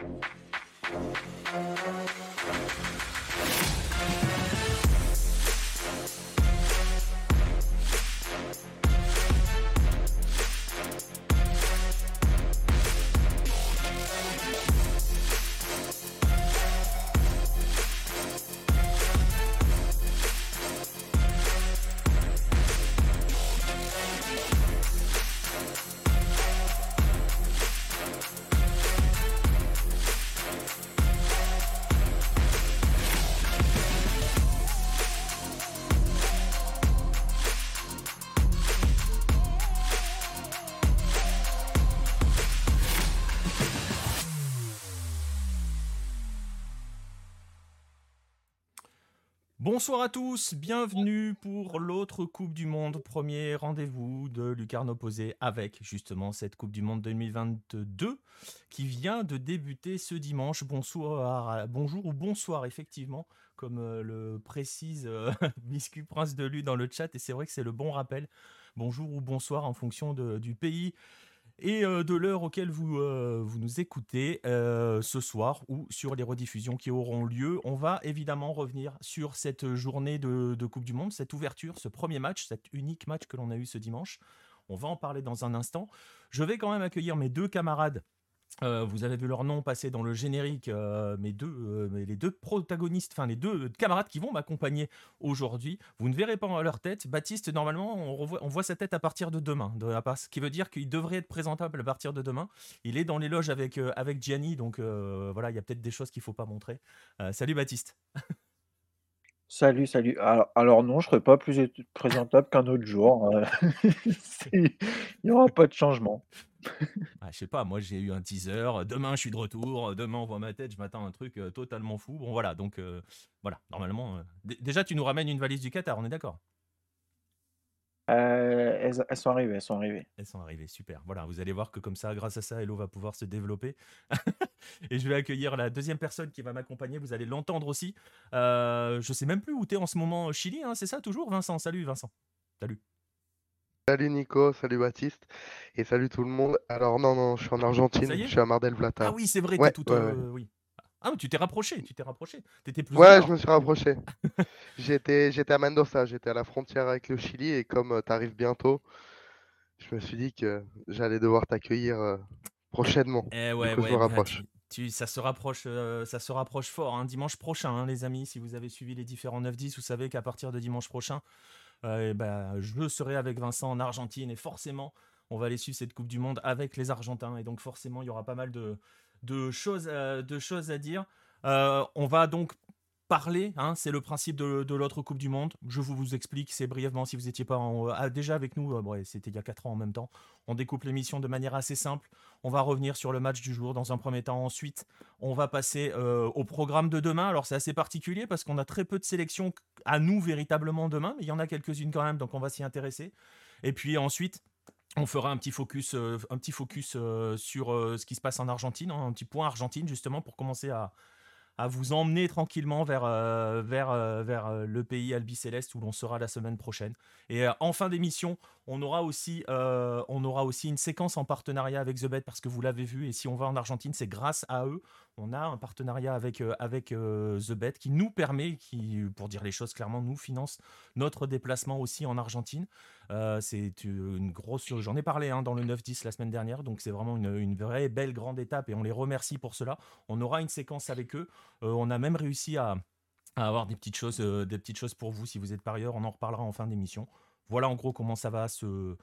Thank you. Bonsoir à tous, bienvenue pour l'autre Coupe du Monde, premier rendez-vous de Lucarne Opposé avec justement cette Coupe du Monde 2022 qui vient de débuter ce dimanche. Bonsoir, bonjour ou bonsoir effectivement, comme euh, le précise euh, Biscuit Prince de Lu dans le chat et c'est vrai que c'est le bon rappel. Bonjour ou bonsoir en fonction du pays et euh, de l'heure auquel vous, euh, vous nous écoutez euh, ce soir ou sur les rediffusions qui auront lieu. On va évidemment revenir sur cette journée de, de Coupe du Monde, cette ouverture, ce premier match, cet unique match que l'on a eu ce dimanche. On va en parler dans un instant. Je vais quand même accueillir mes deux camarades euh, vous avez vu leur nom passer dans le générique, euh, deux, euh, les deux protagonistes, enfin les deux camarades qui vont m'accompagner aujourd'hui. Vous ne verrez pas leur tête. Baptiste, normalement, on, voit sa tête à partir de demain, de la ce qui veut dire qu'il devrait être présentable à partir de demain. Il est dans les loges avec, avec Gianni, donc voilà, il y a peut-être des choses qu'il ne faut pas montrer. salut Baptiste. Salut, salut. Alors, non, je ne serai pas plus présentable qu'un autre jour. Hein. Il n'y aura pas de changement. Ah, je sais pas, moi j'ai eu un teaser, demain je suis de retour, demain on voit ma tête, je m'attends à un truc euh, totalement fou. Bon voilà, donc euh, voilà, normalement. Euh, déjà tu nous ramènes une valise du Qatar, on est d'accord? Elles, sont arrivées, elles sont arrivées. Elles sont arrivées, super. Voilà, vous allez voir que comme ça, grâce à ça, Hello va pouvoir se développer. Et je vais accueillir la deuxième personne qui va m'accompagner, vous allez l'entendre aussi. je sais même plus où tu es en ce moment, Chili, hein, c'est ça toujours Vincent, salut Vincent. Salut. Salut Nico, salut Baptiste et salut tout le monde. Alors non, non, je suis en Argentine, je suis à Mar del Plata. Ah oui, c'est vrai, ouais, tout euh, oui. Ah, tu t'es rapproché, tu t'es rapproché. Étais plus ouais, je me suis rapproché. j'étais, j'étais à Mendoza, j'étais à la frontière avec le Chili et comme euh, tu arrives bientôt, je me suis dit que j'allais devoir t'accueillir euh, prochainement. Eh ouais, ouais, je me bah, rapproche. Tu, ça se rapproche, ça se rapproche fort. Hein. Dimanche prochain, hein, les amis, si vous avez suivi les différents 9-10, vous savez qu'à partir de dimanche prochain, euh, ben, je serai avec Vincent en Argentine et forcément, on va aller suivre cette Coupe du Monde avec les Argentins et donc forcément, il y aura pas mal de, de, choses, de choses à dire. Euh, on va donc parler, hein, c'est le principe de, l'autre Coupe du Monde. Je vous, vous explique, c'est brièvement, si vous n'étiez pas ah, déjà avec nous, euh, c'était il y a 4 ans en même temps. On découpe l'émission de manière assez simple. On va revenir sur le match du jour dans un premier temps. Ensuite, on va passer euh, au programme de demain. Alors c'est assez particulier parce qu'on a très peu de sélections à nous véritablement demain, mais il y en a quelques-unes quand même, donc on va s'y intéresser. Et puis ensuite, on fera un petit focus, euh, un focus sur ce qui se passe en Argentine, hein, un petit point Argentine justement pour commencer à, vous emmener tranquillement vers, euh, vers, euh, euh, le pays Albi-Céleste où l'on sera la semaine prochaine. Et en fin d'émission, on, aura aussi, on aura aussi une séquence en partenariat avec The Bet parce que vous l'avez vu. Et si on va en Argentine, c'est grâce à eux. On a un partenariat avec, avec The Bet qui nous permet, qui, pour dire les choses clairement, nous finance notre déplacement aussi en Argentine. c'est une grosse. J'en ai parlé hein, dans le 9-10 la semaine dernière. Donc c'est vraiment une, vraie belle grande étape et on les remercie pour cela. On aura une séquence avec eux. Euh, on a même réussi à, avoir des petites choses, euh, des petites choses pour vous si vous êtes parieur. On en reparlera en fin d'émission. Voilà en gros comment ça va se,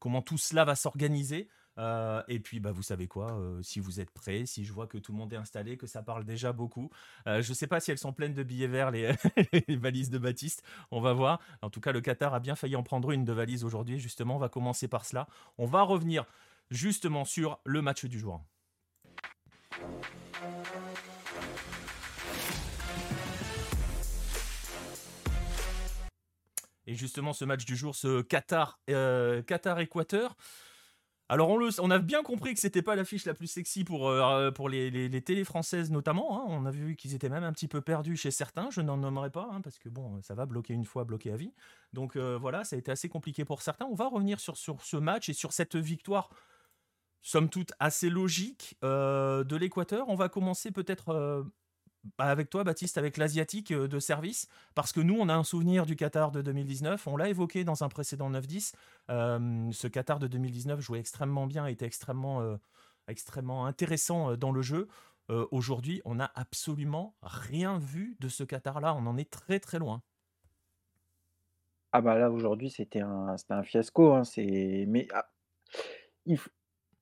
comment tout cela va s'organiser. Euh, et puis, bah, vous savez quoi, si vous êtes prêts, si je vois que tout le monde est installé, que ça parle déjà beaucoup. je ne sais pas si elles sont pleines de billets verts, les, les, valises de Baptiste. On va voir. En tout cas, le Qatar a bien failli en prendre une de valise aujourd'hui. Justement, on va commencer par cela. On va revenir justement sur le match du jour. Et justement, ce match du jour, ce euh, Qatar-Équateur. Alors on, a bien compris que c'était pas l'affiche la plus sexy pour, euh, pour les, les, télés françaises notamment. Hein. On a vu qu'ils étaient même un petit peu perdus chez certains. Je n'en nommerai pas hein, parce que bon, ça va bloquer une fois, bloquer à vie. Donc euh, voilà, ça a été assez compliqué pour certains. On va revenir sur, ce match et sur cette victoire somme toute assez logique de l'Équateur. On va commencer peut-être avec toi, Baptiste, avec l'asiatique de service, parce que nous, on a un souvenir du Qatar de 2019. On l'a évoqué dans un précédent 9-10. ce Qatar de 2019 jouait extrêmement bien, était extrêmement, extrêmement intéressant dans le jeu. Aujourd'hui, on n'a absolument rien vu de ce Qatar-là. On en est très très loin. Ah bah là aujourd'hui c'était un un fiasco, hein, c'est mais ah, il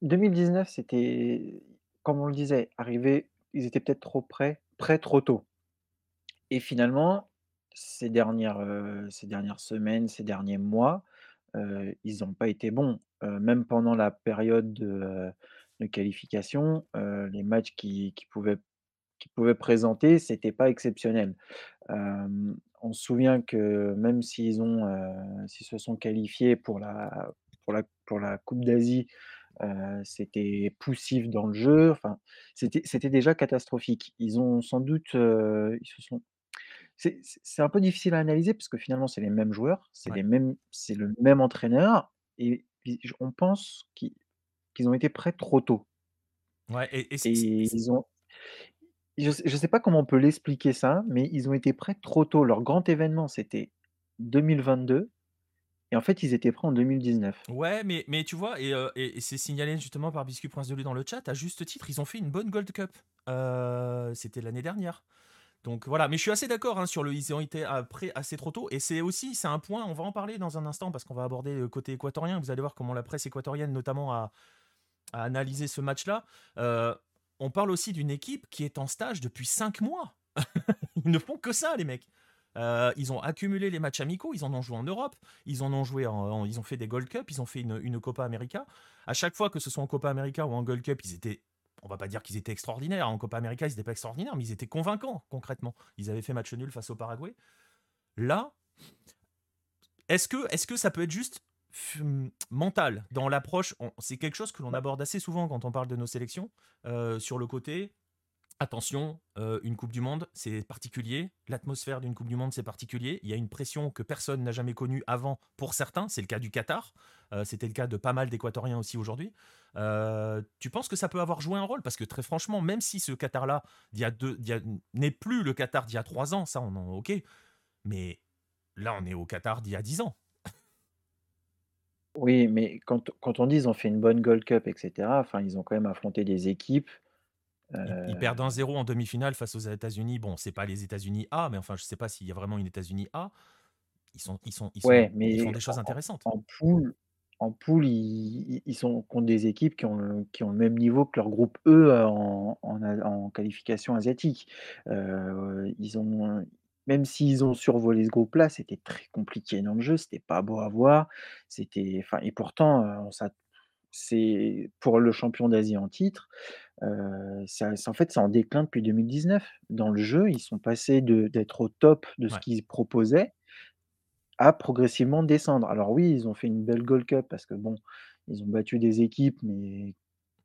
2019 c'était comme on le disait, arrivé ils étaient peut-être trop près, prêts trop tôt et finalement ces dernières, ces dernières semaines, ces derniers mois, ils n'ont pas été bons, même pendant la période de, qualification, les matchs qui qui pouvaient qu'ils pouvaient présenter, c'était pas exceptionnel. On se souvient que même s'ils ont, se sont qualifiés pour la pour la pour la coupe d'Asie, c'était poussif dans le jeu, enfin, c'était c'était déjà catastrophique. Ils ont sans doute, ils se sont c'est c'est un peu difficile à analyser parce que finalement c'est les mêmes joueurs, c'est Ouais. les mêmes c'est le même entraîneur et on pense qu'ils qu'ils ont été prêts trop tôt Ouais, et, et et ils ont je je sais pas comment on peut l'expliquer ça, mais ils ont été prêts trop tôt. Leur grand événement, c'était 2022 et en fait, ils étaient prêts en 2019. Ouais, mais, mais tu vois, et, euh, et- c'est signalé justement par Biscuit Prince de Lu dans le chat, à juste titre, ils ont fait une bonne Gold Cup. Euh, C'était l'année dernière. Donc voilà, mais je suis assez d'accord hein, sur le ils ont été prêts assez trop tôt. Et c'est aussi, c'est un point, on va en parler dans un instant parce qu'on va aborder le côté équatorien. Vous allez voir comment la presse équatorienne, notamment, a, a analysé ce match-là. Euh, on parle aussi d'une équipe qui est en stage depuis 5 mois. Ils ne font que ça, les mecs. Euh, ils ont accumulé les matchs amicaux, ils en ont joué en Europe, ils en ont joué, ils ont fait des Gold Cup, ils ont fait une, Copa América. À chaque fois que ce soit en Copa América ou en Gold Cup, ils étaient, on va pas dire qu'ils étaient extraordinaires. En Copa América, ils n'étaient pas extraordinaires, mais ils étaient convaincants concrètement. Ils avaient fait match nul face au Paraguay. Là, est-ce que, est-ce que ça peut être juste mental dans l'approche? C'est quelque chose que l'on aborde assez souvent quand on parle de nos sélections euh, sur le côté Attention, euh, une Coupe du Monde, c'est particulier. L'atmosphère d'une Coupe du Monde, c'est particulier. Il y a une pression que personne n'a jamais connue avant pour certains. C'est le cas du Qatar. Euh, c'était le cas de pas mal d'Équatoriens aussi aujourd'hui. Euh, tu penses que ça peut avoir joué un rôle? Parce que très franchement, même si ce Qatar-là n'est plus le Qatar d'il y a trois ans, ça, on en ok. Mais là, on est au Qatar d'il y a dix ans. Oui, mais quand, on dit ils ont fait une bonne Gold Cup, etc., enfin, ils ont quand même affronté des équipes ils, perdent 1-0 en demi-finale face aux États-Unis. Bon, c'est pas les États-Unis A, mais enfin, je sais pas s'il y a vraiment une États-Unis A. Ils sont, ils sont, ils sont, ouais, mais ils font des choses intéressantes. En, poule, en poule, ils, ils, sont contre des équipes qui ont, qui ont le même niveau que leur groupe E en, en, en qualification asiatique. Euh, ils ont, même s'ils ont survolé ce groupe-là, c'était très compliqué dans le jeu, c'était pas beau à voir. C'était, enfin, et pourtant, on c'est pour le champion d'Asie en titre, euh, en fait, c'est en déclin depuis 2019. Dans le jeu, ils sont passés d'être au top de ce qu'ils proposaient à progressivement descendre. Alors oui, ils ont fait une belle Gold Cup parce que bon, ils ont battu des équipes, mais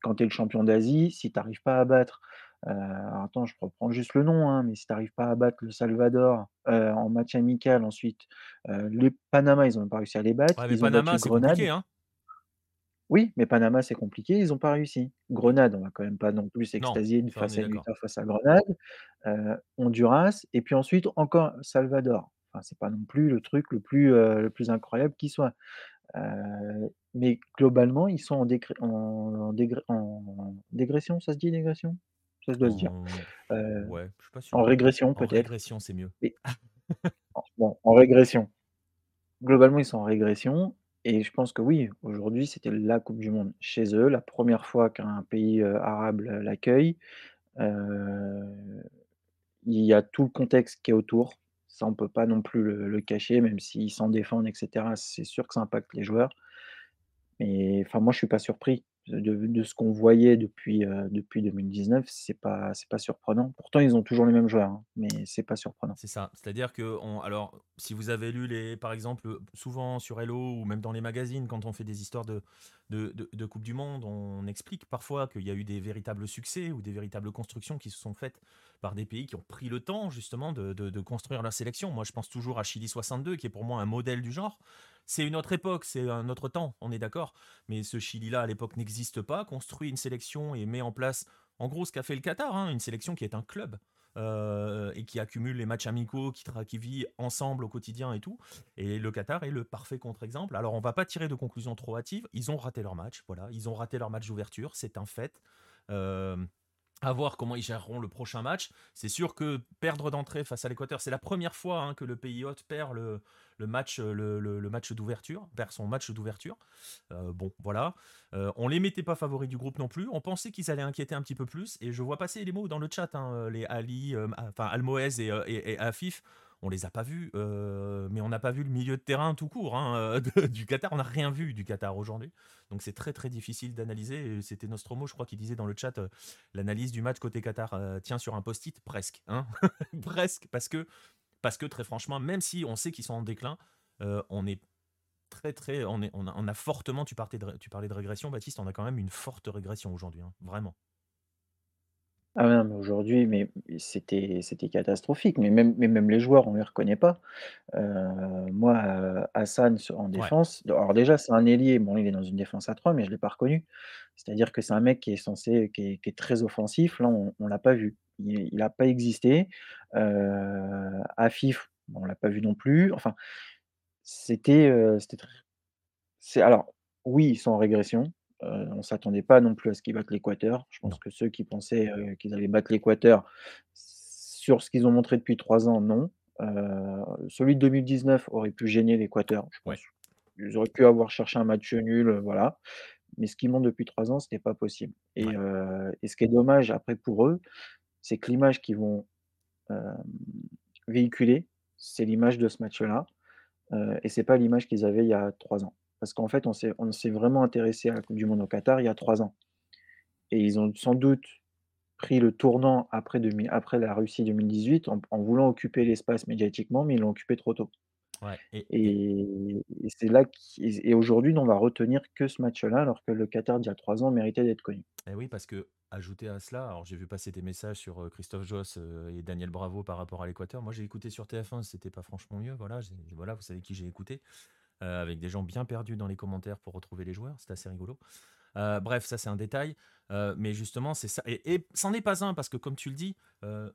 quand tu es le champion d'Asie, si tu n'arrives pas à battre, euh, attends, je reprends juste le nom, hein, mais si tu n'arrives pas à battre le Salvador euh, en match amical, ensuite, euh, le Panama, ils n'ont pas réussi à les battre. ils ont Panama, c'est compliqué, hein oui, mais Panama, c'est compliqué, ils n'ont pas réussi. Grenade, on va quand même pas non plus s'extasier face à l'Utah, face à Grenade. Euh, Honduras, et puis ensuite encore Salvador. Enfin, c'est pas non plus le truc le plus, euh, le plus incroyable qui soit. Euh, mais globalement, ils sont en, en, en, dégression, ça se dit dégression? Ça se doit se dire? ouais, je suis pas sûr. En régression, peut-être. En régression, c'est mieux. bon, en régression. Globalement, ils sont en régression. Et je pense que oui, aujourd'hui, c'était la coupe du monde chez eux, la première fois qu'un pays, arabe l'accueille. il y a tout le contexte qui est autour. Ça, on peut pas non plus le cacher, même s'ils s'en défendent etc. c'est sûr que ça impacte les joueurs. Mais enfin, moi, je suis pas surpris de, ce qu'on voyait depuis, euh, depuis 2019, c'est pas, pas surprenant. Pourtant, ils ont toujours les mêmes joueurs, hein, mais c'est pas surprenant. C'est ça. C'est-à-dire que, alors, si vous avez lu les, par exemple, souvent sur Hello ou même dans les magazines, quand on fait des histoires de, de, de, Coupe du Monde, on explique parfois qu'il y a eu des véritables succès ou des véritables constructions qui se sont faites par des pays qui ont pris le temps justement de, de construire leur sélection. Moi, je pense toujours à Chili 62, qui est pour moi un modèle du genre. C'est une autre époque, c'est un autre temps, on est d'accord. Mais ce Chili-là, à l'époque, n'existe pas, construit une sélection et met en place, en gros, ce qu'a fait le Qatar, hein, une sélection qui est un club. Euh, et qui accumule les matchs amicaux, qui, qui vit ensemble au quotidien et tout. Et le Qatar est le parfait contre-exemple. Alors on va pas tirer de conclusions trop hâtives. Ils ont raté leur match, voilà. Ils ont raté leur match d'ouverture, c'est un fait. Euh, à voir comment ils géreront le prochain match. C'est sûr que perdre d'entrée face à l'Équateur, c'est la première fois hein, que le pays hôte perd le, match, le, match d'ouverture, perd son match d'ouverture. Euh, bon, voilà. Euh, on les mettait pas favoris du groupe non plus. On pensait qu'ils allaient inquiéter un petit peu plus. Et je vois passer les mots dans le chat, hein, les Ali, euh, enfin Almoez et, et, et Afif on les a pas vus, euh, mais on n'a pas vu le milieu de terrain tout court hein, du Qatar. On n'a rien vu du Qatar aujourd'hui. Donc c'est très très difficile d'analyser. C'était Nostromo, je crois, qui disait dans le chat euh, l'analyse du match côté Qatar euh, tient sur un post-it, presque. Hein presque, parce que, parce que très franchement, même si on sait qu'ils sont en déclin, on est très très. On, a, fortement. Tu, tu parlais de régression, Baptiste, on a quand même une forte régression aujourd'hui, hein, vraiment. Ah non, mais aujourd'hui, mais c'était c'était catastrophique, mais même mais même les joueurs, on les reconnaît pas. Heu, moi, heu, Hassan en défense, alors déjà, c'est un ailier, bon, il est dans une défense à 3, mais je l'ai pas reconnu. C'est-à-dire que c'est un mec qui est censé qui est qui est très offensif, là, on on l'a pas vu. Il il a pas existé. Heu, Afif, bon, on l'a pas vu non plus. Enfin, c'était, heu, c'était c'est alors, oui, ils sont en régression, euh, on ne s'attendait pas non plus à ce qu'ils battent l'Équateur. Je pense que ceux qui pensaient euh, qu'ils allaient battre l'Équateur, sur ce qu'ils ont montré depuis trois ans, non. Euh, celui de 2019 aurait pu gêner l'Équateur. Ils auraient pu avoir cherché un match nul, voilà. Mais ce qu'ils montrent depuis trois ans, ce n'est pas possible. Et, et, ce qui est dommage après pour eux, c'est que l'image qu'ils vont véhiculer, c'est l'image de ce match-là. et c'est pas l'image qu'ils avaient il y a trois ans. Parce qu'en fait, on s'est on s'est vraiment intéressé à la coupe du monde au Qatar il y a trois ans et ils ont sans doute pris le tournant après après la Russie 2018 en en voulant occuper l'espace médiatiquement, mais ils l'ont occupé trop tôt et c'est là et aujourd'hui, on va retenir que ce match-là, alors que le Qatar d'il y a trois ans méritait d'être connu. Et oui, parce que ajouter à cela, alors j'ai vu passer des messages sur, Christophe Joss, et Daniel Bravo par rapport à l'Équateur. Moi, j'ai écouté sur TF1, c'était pas franchement mieux, voilà, voilà, vous savez qui j'ai écouté. Euh, avec des gens bien perdus dans les commentaires pour retrouver les joueurs. C'est assez rigolo. Euh, bref, ça c'est un détail, euh, mais justement c'est ça. Et, c'en est pas un parce que comme tu le dis,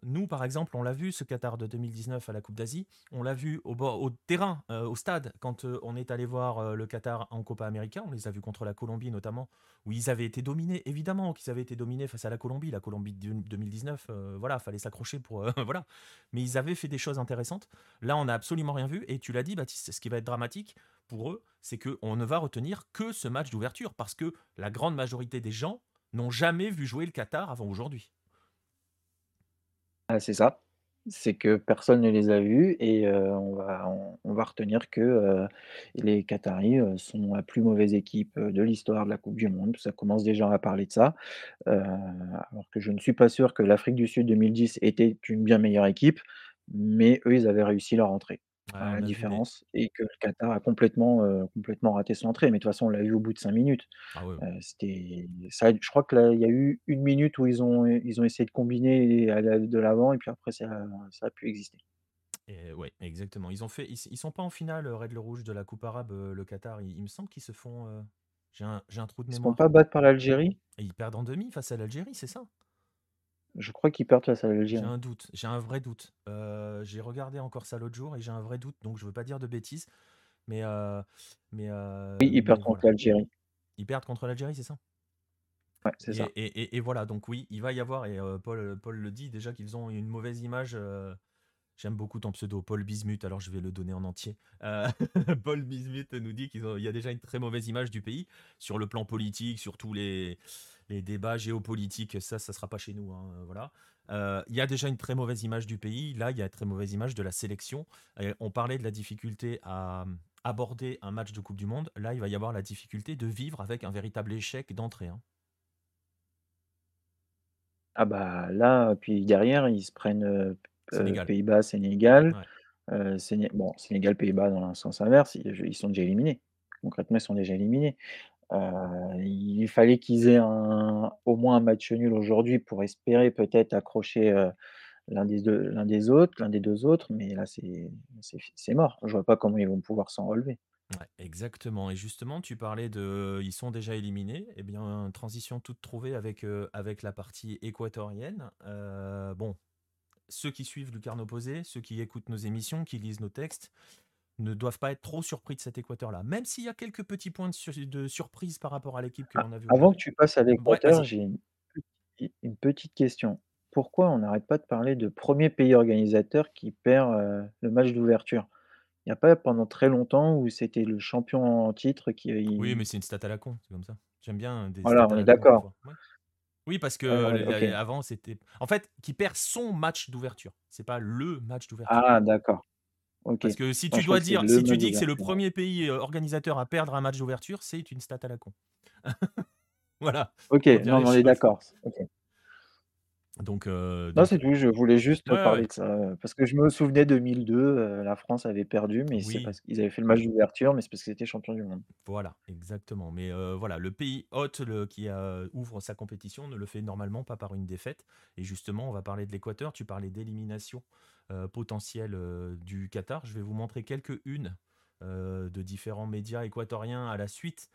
nous par exemple, on l'a vu ce Qatar de 2019 à la Coupe d'Asie, on l'a vu au, au terrain, au stade quand on est allé voir le Qatar en Copa América. On les a vus contre la Colombie notamment, où ils avaient été dominés. Évidemment qu'ils avaient été dominés face à la Colombie. La Colombie de 2019, voilà, fallait s'accrocher pour voilà. Mais ils avaient fait des choses intéressantes. Là, on n'a absolument rien vu. Et tu l'as dit, Baptiste, ce qui va être dramatique pour eux, c'est qu'on ne va retenir que ce match d'ouverture, parce que la grande majorité des gens n'ont jamais vu jouer le Qatar avant aujourd'hui. Ah, c'est ça. C'est que personne ne les a vus et euh, on, va, retenir que euh, les Qataris euh, sont la plus mauvaise équipe de l'histoire de la Coupe du Monde. Ça commence déjà à parler de ça. alors que je ne suis pas sûr que l'Afrique du Sud 2010 était une bien meilleure équipe, mais eux, ils avaient réussi leur entrée la différence et que le Qatar a complètement, heu, complètement raté son entrée. Mais de toute façon, on l'a vu au bout de 5 minutes. Ah c'était ça je crois que là, il y a eu une minute où ils ont ils ont essayé de combiner et aller de l'avant et puis après ça ça a pu exister. Et ouais, exactement. Ils ont fait ils sont pas en finale, heu, Red le Rouge de la coupe arabe, le Qatar? Il il me semble qu'ils se font, j'ai un j'ai un trou de Ils se font pas battre par l'Algérie? Et ils perdent en demi face à l'Algérie, c'est ça? Je crois qu'ils perdent face à J'ai un doute, j'ai un vrai doute. Euh, j'ai regardé encore ça l'autre jour et j'ai un vrai doute, donc je veux pas dire de bêtises. Mais, euh, mais, euh, Oui, ils perdent contre l'Algérie. Ils perdent contre l'Algérie, c'est ça? Ouais, c'est ça. Et, voilà, donc oui, il va y avoir, et Paul, Paul le dit déjà qu'ils ont une mauvaise image. J'aime beaucoup ton pseudo, Paul Bismuth, alors je vais le donner en entier. Paul Bismuth nous dit qu'il y a déjà une très mauvaise image du pays sur le plan politique, sur tous les, débats géopolitiques, ça, ça sera pas chez nous. Hein, voilà. Euh, il y a déjà une très mauvaise image du pays. Là, il y a une très mauvaise image de la sélection. on parlait de la difficulté à aborder un match de Coupe du Monde. Là, il va y avoir la difficulté de vivre avec un véritable échec d'entrée. Hein. Ah bah là, puis derrière, ils se prennent euh, euh, Pays-Bas, Sénégal. bon, Sénégal, Pays-Bas dans le sens inverse, ils, sont déjà éliminés. Concrètement, ils sont déjà éliminés. Euh, il fallait qu'ils aient un au moins un match nul aujourd'hui pour espérer peut-être accrocher, euh, l'un des deux l'un des autres l'un des deux autres, mais là c'est c'est mort. Je vois pas comment ils vont pouvoir s'en relever. Ouais, exactement. Et justement, tu parlais de, ils sont déjà éliminés. Eh bien, transition toute trouvée avec euh, avec la partie équatorienne. Euh, bon, ceux qui suivent Lucarne Opposé, ceux qui écoutent nos émissions, qui lisent nos textes, ne doivent pas être trop surpris de cet Équateur-là. Même s'il y a quelques petits points de, surprise par rapport à l'équipe que Ah, l'on a vu avant que tu passes à l'Équateur, j'ai une une petite question. Pourquoi on n'arrête pas de parler de premier pays organisateur qui perd, heu, le match d'ouverture? Il y a pas pendant très longtemps où c'était le champion en titre qui Oui, mais c'est une stat à la con, c'est comme ça. J'aime bien des Voilà, on est d'accord. Ouais. Oui, parce que OK. avant, c'était. En fait, qui perd son match d'ouverture. C'est pas le match d'ouverture. Ah d'accord. Parce que si tu dois dire, si tu dis que c'est le premier pays euh, organisateur à perdre un match d'ouverture, c'est une stat à la con. Voilà, OK, non on est d'accord. Donc, euh, Non, donc, c'est tout, je voulais juste ouais, ouais, parler de ça, heu, parce que je me souvenais 2002, heu, la France avait perdu, mais c'est Oui, parce qu'ils avaient fait le match d'ouverture, mais c'est parce qu'ils étaient champions du monde. voilà, exactement. Mais euh, voilà, le pays hôte le- qui euh, ouvre sa compétition ne le fait normalement pas par une défaite. Et justement, on va parler de l'Équateur. Tu parlais d'élimination euh, potentielle euh, du Qatar. Je vais vous montrer quelques-unes euh, de différents médias équatoriens à la suite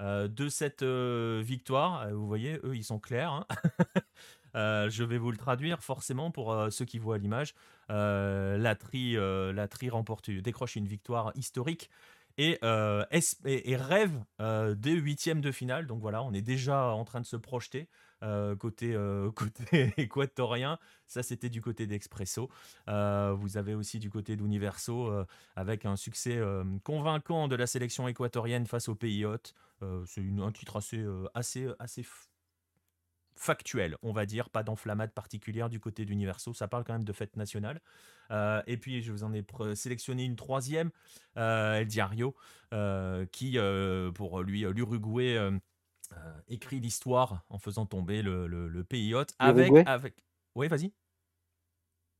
euh, de cette euh, victoire. Euh, Vous voyez, eux, ils sont clairs. hein. Euh, je vais vous le traduire forcément pour euh, ceux qui voient l'image. Euh, la tri, la tri remporte, décroche une victoire historique et, rêve des huitièmes de finale. Donc voilà, on est déjà en train de se projeter côté, équatorien. Ça, c'était du côté d'Expresso. Vous avez aussi du côté d'Universo avec un succès convaincant de la sélection équatorienne face au pays hôte. Euh, C'est un titre assez, assez, assez factuel, on va dire, pas d'enflammade particulière du côté d'Universo. Ça parle quand même de fête nationale. Euh, et puis, je vous en ai sélectionné une troisième, euh, El Diario, euh, qui, pour lui, l'Uruguay, écrit l'histoire en faisant tomber le, le- le pays hôte avec. Avec... Oui, vas-y.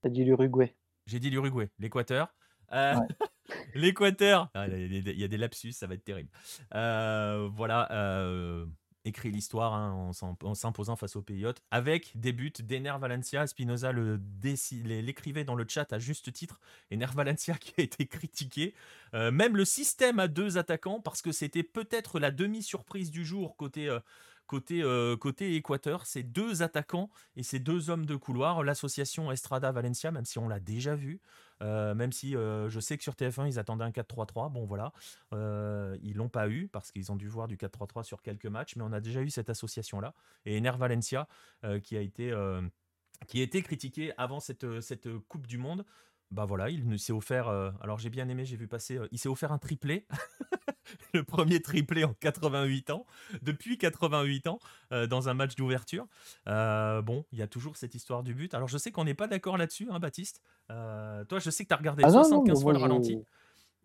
Tu as dit l'Uruguay? J'ai dit l'Uruguay, l'Équateur. Euh, Ouais. L'Équateur, Ah, il y a des- il y a des lapsus, ça va être terrible. Euh, voilà, euh, écrit l'histoire hein, en s'imposant face au pays hôte, avec des buts d'Ener Valencia. Spinoza l'écrivait dans le chat à juste titre. Ener Valencia qui a été critiqué. Euh, même le système à deux attaquants, parce que c'était peut-être la demi-surprise du jour côté. euh, Côté, euh, côté Équateur, ces deux attaquants et ces deux hommes de couloir, l'association Estrada-Valencia, même si on l'a déjà vu, euh, même si euh, je sais que sur TF1 ils attendaient un 4-3-3, bon voilà, euh, ils l'ont pas eu parce qu'ils ont dû voir du 4-3-3 sur quelques matchs, mais on a déjà eu cette association là. Et Ener Valencia euh, qui a été qui a été critiqué avant cette, cette Coupe du Monde. Bah voilà, il nous s'est offert. euh, alors j'ai bien aimé, j'ai vu passer. euh, il s'est offert un triplé, le premier triplé en 88 ans, depuis 88 ans, euh, dans un match d'ouverture. Bon, il y a toujours cette histoire du but. Alors je sais qu'on n'est pas d'accord là-dessus, hein, Baptiste. Toi, je sais que tu as regardé Ah non, non, mais 75 fois moi le je ralenti.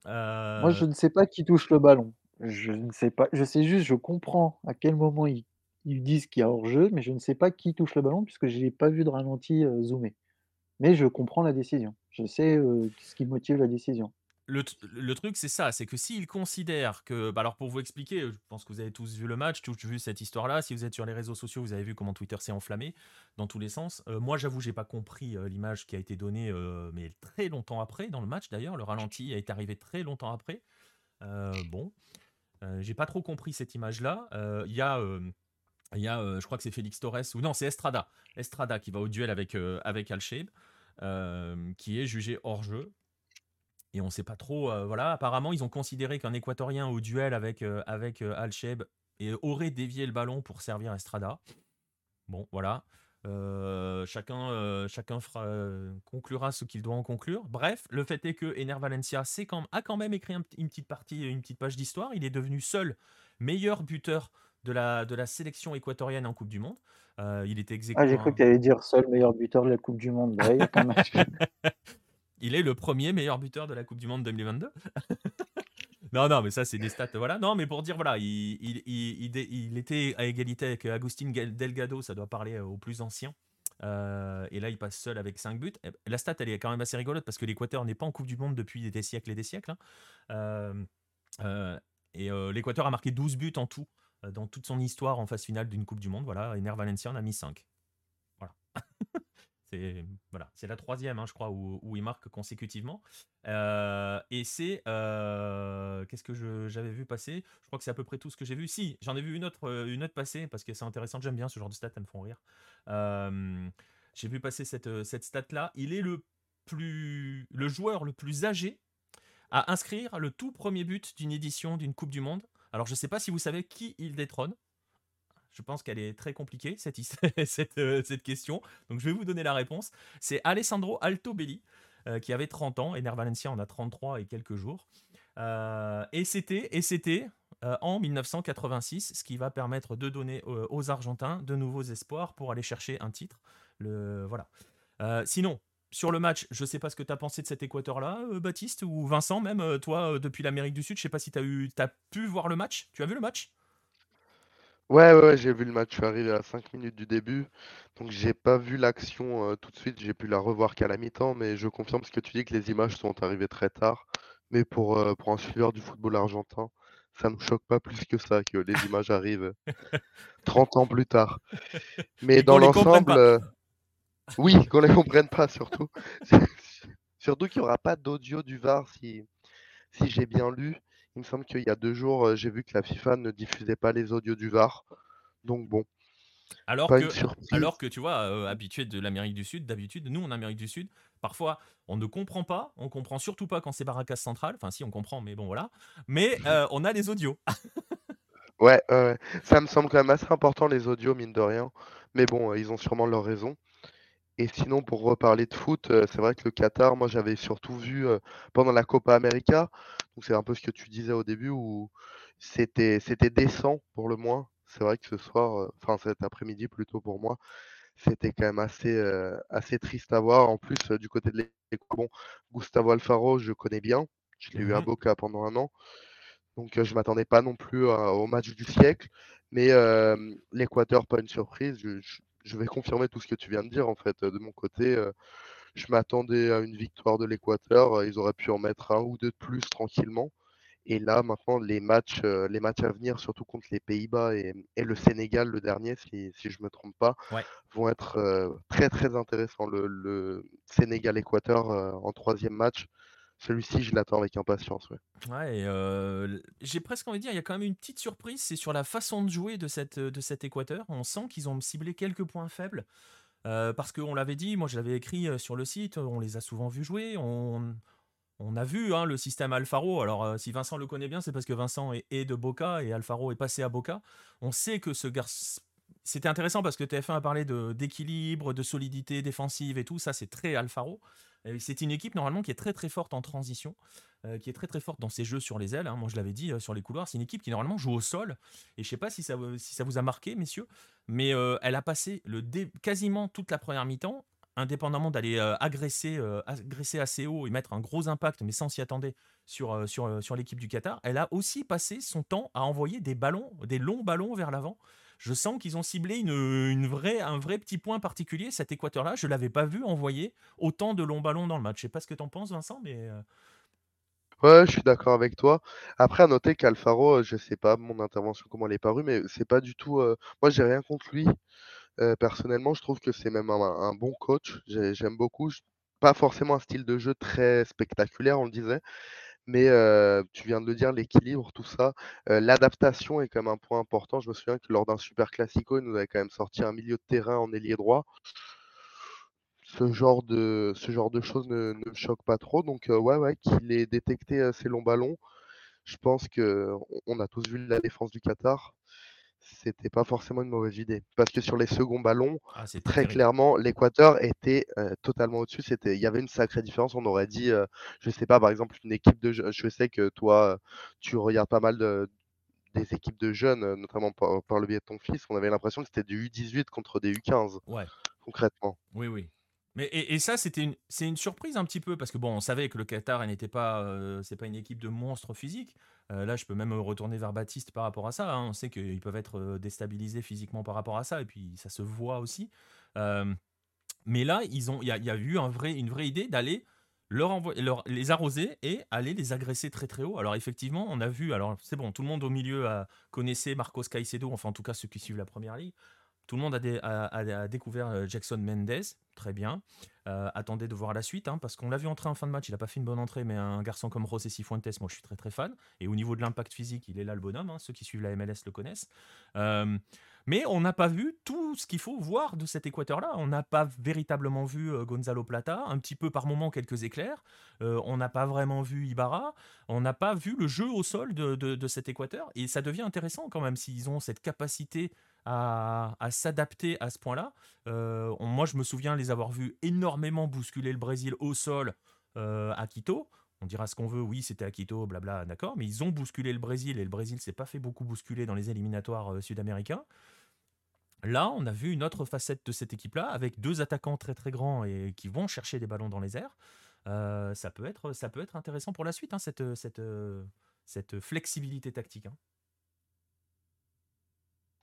moi je ne sais pas qui touche le ballon. Je ne sais pas, je sais juste, je comprends à quel moment ils ils disent qu'il y a hors-jeu, mais je ne sais pas qui touche le ballon puisque je n'ai pas vu de ralenti, zoomé. Mais je comprends la décision. Je sais, ce qui motive la décision. Le, truc, c'est ça, c'est que s'ils considèrent que. bah alors, pour vous expliquer, je pense que vous avez tous vu le match, tous vu cette histoire-là. Si vous êtes sur les réseaux sociaux, vous avez vu comment Twitter s'est enflammé dans tous les sens. Moi, j'avoue, j'ai pas compris l'image qui a été donnée, euh, mais très longtemps après, dans le match d'ailleurs. Le ralenti est arrivé très longtemps après. Bon, j'ai pas trop compris cette image-là. Il y a. il y a, je crois que c'est Félix Torres, ou non, c'est Estrada. Estrada qui va au duel avec, avec Al-Sheib, euh, qui est jugé hors jeu. Et on sait pas trop. euh, voilà, apparemment, ils ont considéré qu'un Équatorien au duel avec, euh, avec euh, Al-Sheib et aurait dévié le ballon pour servir Estrada. Bon, voilà. Euh, chacun euh, chacun euh, conclura ce qu'il doit en conclure. Bref, le fait est que Ener Valencia a quand même écrit une petite partie, une petite page d'histoire. Il est devenu seul meilleur buteur de la, de la sélection équatorienne en Coupe du Monde. Euh, il était Ah, j'ai cru que tu allais dire seul meilleur buteur de la coupe du monde. Bah, il y a quand même Il est le premier meilleur buteur de la Coupe du Monde 2022. non, non, mais ça, c'est des stats. Voilà. Non, mais pour dire, voilà, il, il, il, était à égalité avec Agustin Gal- Delgado, ça doit parler aux plus anciens. Euh, et là, il passe seul avec 5 buts. Et La stat, elle est quand même assez rigolote parce que l'Équateur n'est pas en Coupe du Monde depuis des siècles et des siècles. hein. Euh, euh, et euh, l'Équateur a marqué 12 buts en tout euh, dans toute son histoire en phase finale d'une Coupe du Monde. Voilà, Ener Valencia en a mis 5. Voilà. fait voilà, c'est la troisième, hein, je crois, où, il marque consécutivement. Euh, et c'est euh, qu'est-ce que j'avais vu passer? Je crois que c'est à peu près tout ce que j'ai vu. Si, j'en ai vu une autre, une autre passer parce que c'est intéressant. J'aime bien ce genre de stats, elles me font rire. j'ai vu passer cette, cette stat là. Il est le plus, le joueur le plus âgé à inscrire le tout premier but d'une édition d'une Coupe du Monde. Alors je ne sais pas si vous savez qui il détrône. Je pense qu'elle est très compliquée, cette, euh, question. Donc je vais vous donner la réponse. C'est Alessandro Altobelli, euh, qui avait 30 ans, et Ner Valencia en a 33 et quelques jours. Euh, et c'était, en 1986, ce qui va permettre de donner aux Argentins de nouveaux espoirs pour aller chercher un titre. Voilà. sinon, sur le match, je ne sais pas ce que tu as pensé de cet équateur-là, Baptiste, ou Vincent, même toi, depuis l'Amérique du Sud, je ne sais pas si tu as, eu, as pu voir le match. Tu as vu le match? Ouais, ouais, j'ai vu le match, je suis arrivé à 5 minutes du début, donc j'ai pas vu l'action euh, tout de suite, j'ai pu la revoir qu'à la mi-temps, mais je confirme ce que tu dis que les images sont arrivées très tard. Mais pour, euh, pour un suiveur du football argentin, ça ne me choque pas plus que ça que les images arrivent 30 ans plus tard. Mais dans l'ensemble, euh, oui, qu'on les comprenne pas surtout. Surtout qu'il n'y aura pas d'audio du VAR si, si j'ai bien lu. Il me semble qu'il y a deux jours, euh, j'ai vu que la FIFA ne diffusait pas les audios du VAR. Donc bon. Alors que, alors que tu vois, euh, habitué de l'Amérique du Sud, d'habitude, nous en Amérique du Sud, parfois on ne comprend pas, on comprend surtout pas quand c'est Barracas Central, enfin si on comprend, mais bon voilà, mais euh, on a les audios. ouais, ça me semble quand même assez important les audios, mine de rien, mais bon, ils ont sûrement leur raison. Et sinon, pour reparler de foot, c'est vrai que le Qatar, moi j'avais surtout vu pendant la Copa América, donc c'est un peu ce que tu disais au début, où c'était c'était décent pour le moins. C'est vrai que ce soir, enfin cet après-midi plutôt pour moi, c'était quand même assez, assez triste à voir. En plus, du côté de l'équipe, bon, Gustavo Alfaro, je connais bien, je l'ai eu à Boca pendant un an, donc je m'attendais pas non plus au match du siècle, mais l'Équateur, pas une surprise. Je, je vais confirmer tout ce que tu viens de dire. En fait, de mon côté, euh, je m'attendais à une victoire de l'Équateur. Ils auraient pu en mettre un ou deux de plus tranquillement. Et là, maintenant, les matchs, euh, les matchs à venir, surtout contre les Pays-Bas et, le Sénégal, le dernier, si, je ne me trompe pas, vont être euh, très très intéressants. Le, Sénégal-Équateur en troisième match, celui-ci, je l'attends avec impatience. Ouais, j'ai presque envie de dire, il y a quand même une petite surprise, c'est sur la façon de jouer de, cet Équateur. On sent qu'ils ont ciblé quelques points faibles. Euh, parce qu'on l'avait dit, moi je l'avais écrit sur le site, on les a souvent vus jouer. On, a vu hein, le système Alfaro. Alors, si Vincent le connaît bien, c'est parce que Vincent est, de Boca et Alfaro est passé à Boca. On sait que ce garçon. C'était intéressant parce que TF1 a parlé d'équilibre, de solidité défensive et tout. Ça, c'est très Alfaro. C'est une équipe normalement qui est très très forte en transition, euh, qui est très très forte dans ses jeux sur les ailes. Hein. Moi je l'avais dit euh, sur les couloirs, c'est une équipe qui normalement joue au sol. Et je sais pas si ça, si ça vous a marqué, messieurs, mais euh, elle a passé quasiment toute la première mi-temps, indépendamment d'aller agresser, assez haut et mettre un gros impact, mais sans s'y attendre sur l'équipe du Qatar. Elle a aussi passé son temps à envoyer des ballons, des longs ballons vers l'avant je sens qu'ils ont ciblé un vrai petit point particulier. Cet Équateur-là, je ne l'avais pas vu envoyer autant de longs ballons dans le match. Je ne sais pas ce que tu en penses, Vincent, mais. Euh, ouais, je suis d'accord avec toi. Après, à noter qu'Alfaro, euh, je ne sais pas mon intervention comment elle est parue, mais c'est pas du tout. Euh, moi, j'ai rien contre lui. personnellement, je trouve que c'est même un, bon coach. J'aime beaucoup. Pas forcément un style de jeu très spectaculaire, on le disait, mais tu viens de le dire, l'équilibre, tout ça, l'adaptation est quand même un point important. Je me souviens que lors d'un super classico, il nous avait quand même sorti un milieu de terrain en ailier droit. Ce genre de, choses ne, me choque pas trop. Donc, ouais, ouais, qu'il ait détecté ces longs ballons. Je pense qu'on a tous vu la défense du Qatar c'était pas forcément une mauvaise idée. Parce que sur les seconds ballons, ah, très clairement, l'Équateur était totalement au-dessus. C'était, il y avait une sacrée différence. On aurait dit, je sais pas, par exemple, une équipe de jeunes. Je sais que toi, tu regardes pas mal des équipes de jeunes, notamment par, le biais de ton fils. On avait l'impression que c'était du U18 contre des U15. Ouais. Concrètement. Oui, oui. Mais et, ça, c'était une, c'est une surprise un petit peu parce que bon, on savait que le Qatar n'était pas, c'est pas une équipe de monstres physiques. là, je peux même retourner vers Baptiste par rapport à ça. Hein. On sait qu'ils peuvent être déstabilisés physiquement par rapport à ça et puis ça se voit aussi. mais là, ils ont, il y a, eu une vraie idée d'aller leur, les arroser et aller les agresser très très haut. Alors effectivement, on a vu, alors c'est bon, tout le monde au milieu connaissait Marcos Caicedo, enfin en tout cas ceux qui suivent la première ligue Tout le monde a, découvert Jackson Mendez, très bien. attendez de voir la suite, hein, parce qu'on l'a vu entrer en fin de match, il n'a pas fait une bonne entrée, mais un garçon comme José Cifuentes, moi je suis très très fan. Et au niveau de l'impact physique, il est là le bonhomme, hein, ceux qui suivent la MLS le connaissent. Mais on n'a pas vu tout ce qu'il faut voir de cet équateur-là. On n'a pas véritablement vu Gonzalo Plata, un petit peu par moment quelques éclairs. on n'a pas vraiment vu Ibarra. On n'a pas vu le jeu au sol de, de cet équateur. Et ça devient intéressant quand même s'ils ont cette capacité à, s'adapter à ce point-là. Euh, moi, je me souviens les avoir vus énormément bousculer le Brésil au sol euh, à Quito. On dira ce qu'on veut, oui, c'était à Quito, blabla, d'accord, mais ils ont bousculé le Brésil et le Brésil s'est pas fait beaucoup bousculer dans les éliminatoires euh, sud-américains. Là, on a vu une autre facette de cette équipe-là, avec deux attaquants très très grands et qui vont chercher des ballons dans les airs. ça, peut être, ça peut être intéressant pour la suite, hein, cette, cette, cette flexibilité tactique. Hein.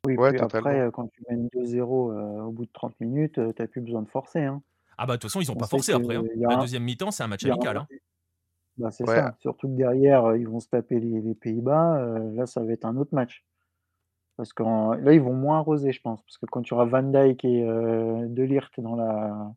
Oui, puis après, quand tu mènes 2-0, au bout de 30 minutes, tu n'as plus besoin de forcer, hein. Ah bah, de toute façon, ils n'ont pas forcé après, hein. La deuxième mi-temps, c'est un match amical, hein. Bah, c'est ça. Surtout que derrière, ils vont se taper les Pays-Bas, là, ça va être un autre match. Parce que là, ils vont moins arroser, je pense. Parce que quand tu auras Van Dijk et De Ligt dans la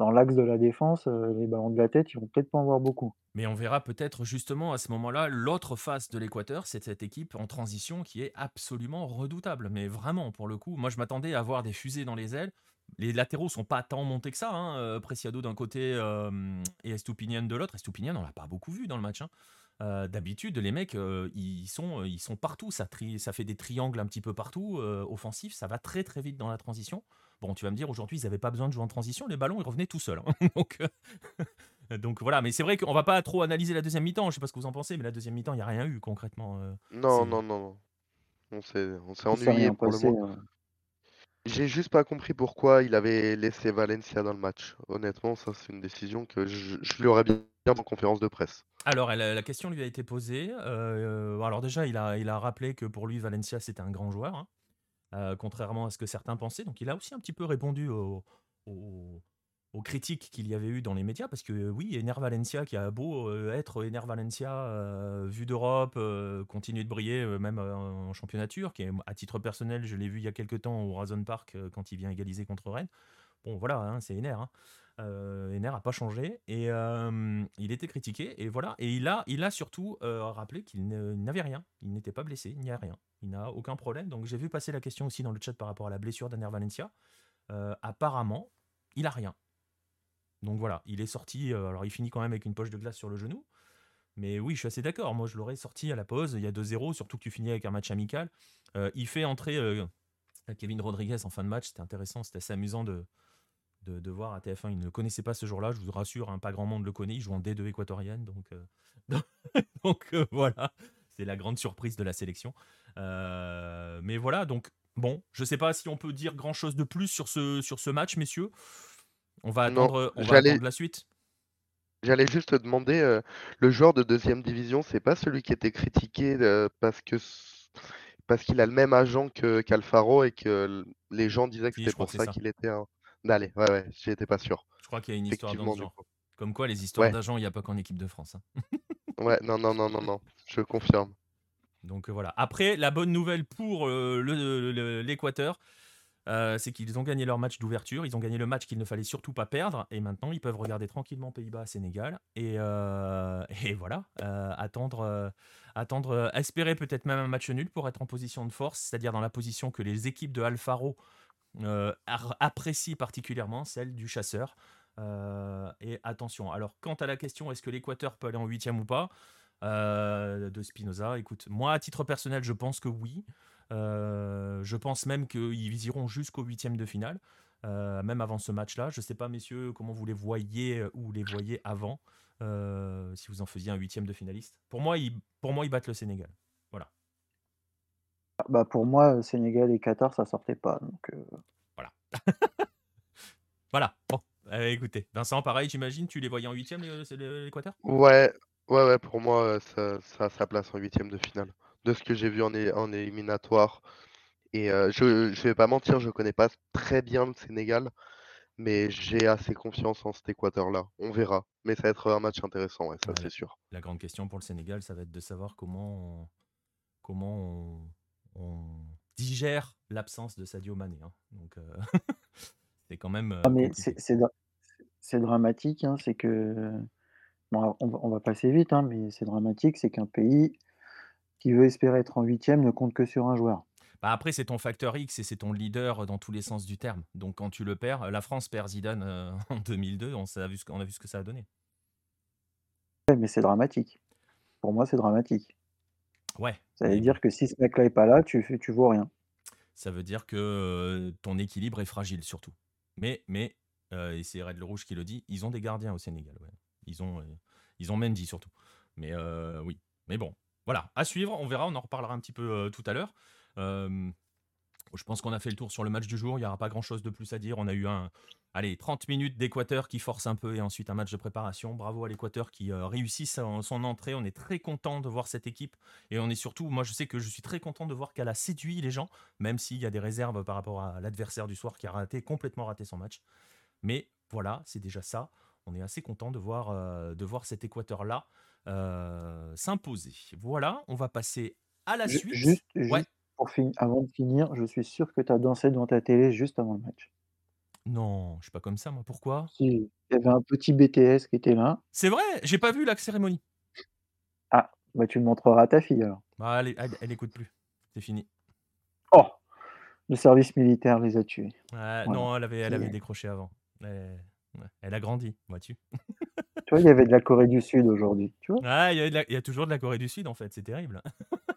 dans l'axe de la défense, les ballons de la tête, ils vont peut-être pas en voir beaucoup. Mais on verra peut-être justement à ce moment-là l'autre face de l'Équateur, c'est cette équipe en transition qui est absolument redoutable. Mais vraiment, pour le coup, moi je m'attendais à voir des fusées dans les ailes. Les latéraux sont pas tant montés que ça. Hein. Preciado d'un côté et Estupinian de l'autre. Estupinian, on l'a pas beaucoup vu dans le match. Hein. D'habitude, les mecs, ils, sont, ils sont partout. Ça, ça fait des triangles un petit peu partout, offensifs. Ça va très très vite dans la transition. Bon, tu vas me dire, aujourd'hui, ils n'avaient pas besoin de jouer en transition, les ballons, ils revenaient tout seuls. Hein. donc, euh, donc voilà, mais c'est vrai qu'on va pas trop analyser la deuxième mi-temps, je sais pas ce que vous en pensez, mais la deuxième mi-temps, il n'y a rien eu concrètement. Euh, non, non, non, non. On s'est ennuyé pour le moment. J'ai juste pas compris pourquoi il avait laissé Valencia dans le match. Honnêtement, ça c'est une décision que je, lui aurais bien en conférence de presse. Alors, la question lui a été posée. Euh, alors déjà, il a, il a rappelé que pour lui, Valencia, c'était un grand joueur. Hein. Euh, contrairement à ce que certains pensaient. Donc il a aussi un petit peu répondu aux, critiques qu'il y avait eu dans les médias, parce que oui, Ener Valencia, qui a beau euh, être Ener Valencia, euh, vu d'Europe, continue de briller, même en championnat qui est, à titre personnel, je l'ai vu il y a quelques temps au Razon Park quand il vient égaliser contre Rennes. Bon, voilà, hein, c'est Ener. Hein. Euh, Ener n'a pas changé et il était critiqué et voilà et il a il a surtout rappelé qu'il n'avait rien, il n'était pas blessé, il n'y a rien, il n'a aucun problème. Donc j'ai vu passer la question aussi dans le chat par rapport à la blessure d'Ener Valencia. apparemment, il a rien. Donc voilà, il est sorti. alors il finit quand même avec une poche de glace sur le genou. Mais oui, je suis assez d'accord. Moi, je l'aurais sorti à la pause. Il y a 2-0, surtout que tu finis avec un match amical. il fait entrer Kevin Rodriguez en fin de match. C'était intéressant, c'était assez amusant de, de, voir à TF1. Ils ne le connaissaient pas ce jour-là, je vous rassure, hein, pas grand monde le connaît. Ils jouent en D2 équatorienne, donc, euh, donc euh, voilà, c'est la grande surprise de la sélection. Euh, mais voilà, donc bon, je sais pas si on peut dire grand-chose de plus sur ce, sur ce match, messieurs. On va attendre, on va attendre la suite. J'allais juste te demander, le joueur de deuxième division, c'est pas celui qui était critiqué parce que parce qu'il a le même agent que qu'Alfaro et que les gens disaient que c'était pour ça, qu'il était un, Allez, ouais, ouais, j'y étais pas sûr. Je crois qu'il y a une histoire dans ce genre. Comme quoi, les histoires d'agents, il n'y a pas qu'en équipe de France. Hein. ouais, non, non, non, non, non, je confirme. Donc voilà. Après, la bonne nouvelle pour euh, l'Équateur, euh, c'est qu'ils ont gagné leur match d'ouverture. Ils ont gagné le match qu'il ne fallait surtout pas perdre. Et maintenant, ils peuvent regarder tranquillement Pays-Bas-Sénégal. Et, euh, et, voilà, attendre, attendre, espérer peut-être même un match nul pour être en position de force, c'est-à-dire dans la position que les équipes de Alfaro euh, apprécie particulièrement, celle du chasseur. Euh, et attention, alors quant à la question est-ce que l'Équateur peut aller en huitième ou pas? Euh, de Spinoza, écoute, moi à titre personnel je pense que oui. Je pense même qu'ils iront jusqu'au huitième de finale. même avant ce match-là. Je ne sais pas, messieurs, comment vous les voyez ou les voyez avant, si vous en faisiez un huitième de finaliste. Pour moi, ils, pour moi, ils battent le Sénégal. Bah, pour moi, Sénégal et Qatar, ça sortait pas, donc Voilà. Voilà, bon, écoutez, Vincent, pareil, j'imagine, tu les voyais en huitième, l'Équateur? Ouais, ouais, ouais, pour moi, ça ça a sa place en huitième de finale. De ce que j'ai vu en en éliminatoire et je je vais pas mentir, je connais pas très bien le Sénégal, mais j'ai assez confiance en cet Équateur-là. On verra, mais ça va être un match intéressant, ouais, ça, c'est sûr. la grande question pour le Sénégal, ça va être de savoir comment comment on digère l'absence de Sadio Mané. hein. Donc, euh, c'est quand même Ah euh, mais c'est compliqué. c'est dra c'est dramatique, hein, c'est que bon, on va on va passer vite, hein, mais c'est dramatique, c'est qu'un pays qui veut espérer être en huitième ne compte que sur un joueur. Bah, après, c'est ton facteur X et c'est ton leader dans tous les sens du terme. Donc, quand tu le perds, la France perd Zidane euh, en 2002, on, a vu ce, on a vu ce que ça a donné. Ouais, mais c'est dramatique. Pour moi, c'est dramatique. Ouais. Ça veut mais dire que si ce mec-là est pas là, tu fais tu vaux rien. ça veut dire que euh, ton équilibre est fragile surtout. Mais, mais euh, et c'est Red le Rouge qui le dit, ils ont des gardiens au Sénégal. ouais. Ils, ont, euh, ils ont Mendy surtout. Mais euh, oui. Mais bon, voilà. À suivre, on verra, on en reparlera un petit peu euh, tout à l'heure. Je pense qu'on a fait le tour sur le match du jour. Il n'y aura pas grand-chose de plus à dire. On a eu un, allez, 30 minutes d'Équateur qui force un peu et ensuite un match de préparation. Bravo à l'Équateur qui euh, réussit son, entrée. On est très content de voir cette équipe et on est surtout, moi je sais que je suis très content de voir qu'elle a séduit les gens, même s'il y a des réserves par rapport à l'adversaire du soir qui a raté complètement raté son match. Mais voilà, c'est déjà ça. On est assez content de voir, euh, de voir cet Équateur-là euh, s'imposer. Voilà, on va passer à la suite. juste Ouais. juste pour fin avant de finir, je suis sûr que tu as dansé devant ta télé juste avant le match. Non, je suis pas comme ça, moi. Pourquoi? Il y avait un petit BTS qui était là. C'est vrai, j'ai pas vu la cérémonie. Ah, bah tu le montreras à ta fille alors. Bah, elle, elle, elle écoute plus. C'est fini. Oh! Le service militaire les a tués. Voilà. Non, elle avait, elle avait décroché avant. Elle, elle a grandi, vois-tu. tu vois, il y avait de la Corée du Sud aujourd'hui, tu vois? Ah, il y, a de la- il y a toujours de la Corée du Sud, en fait. C'est terrible.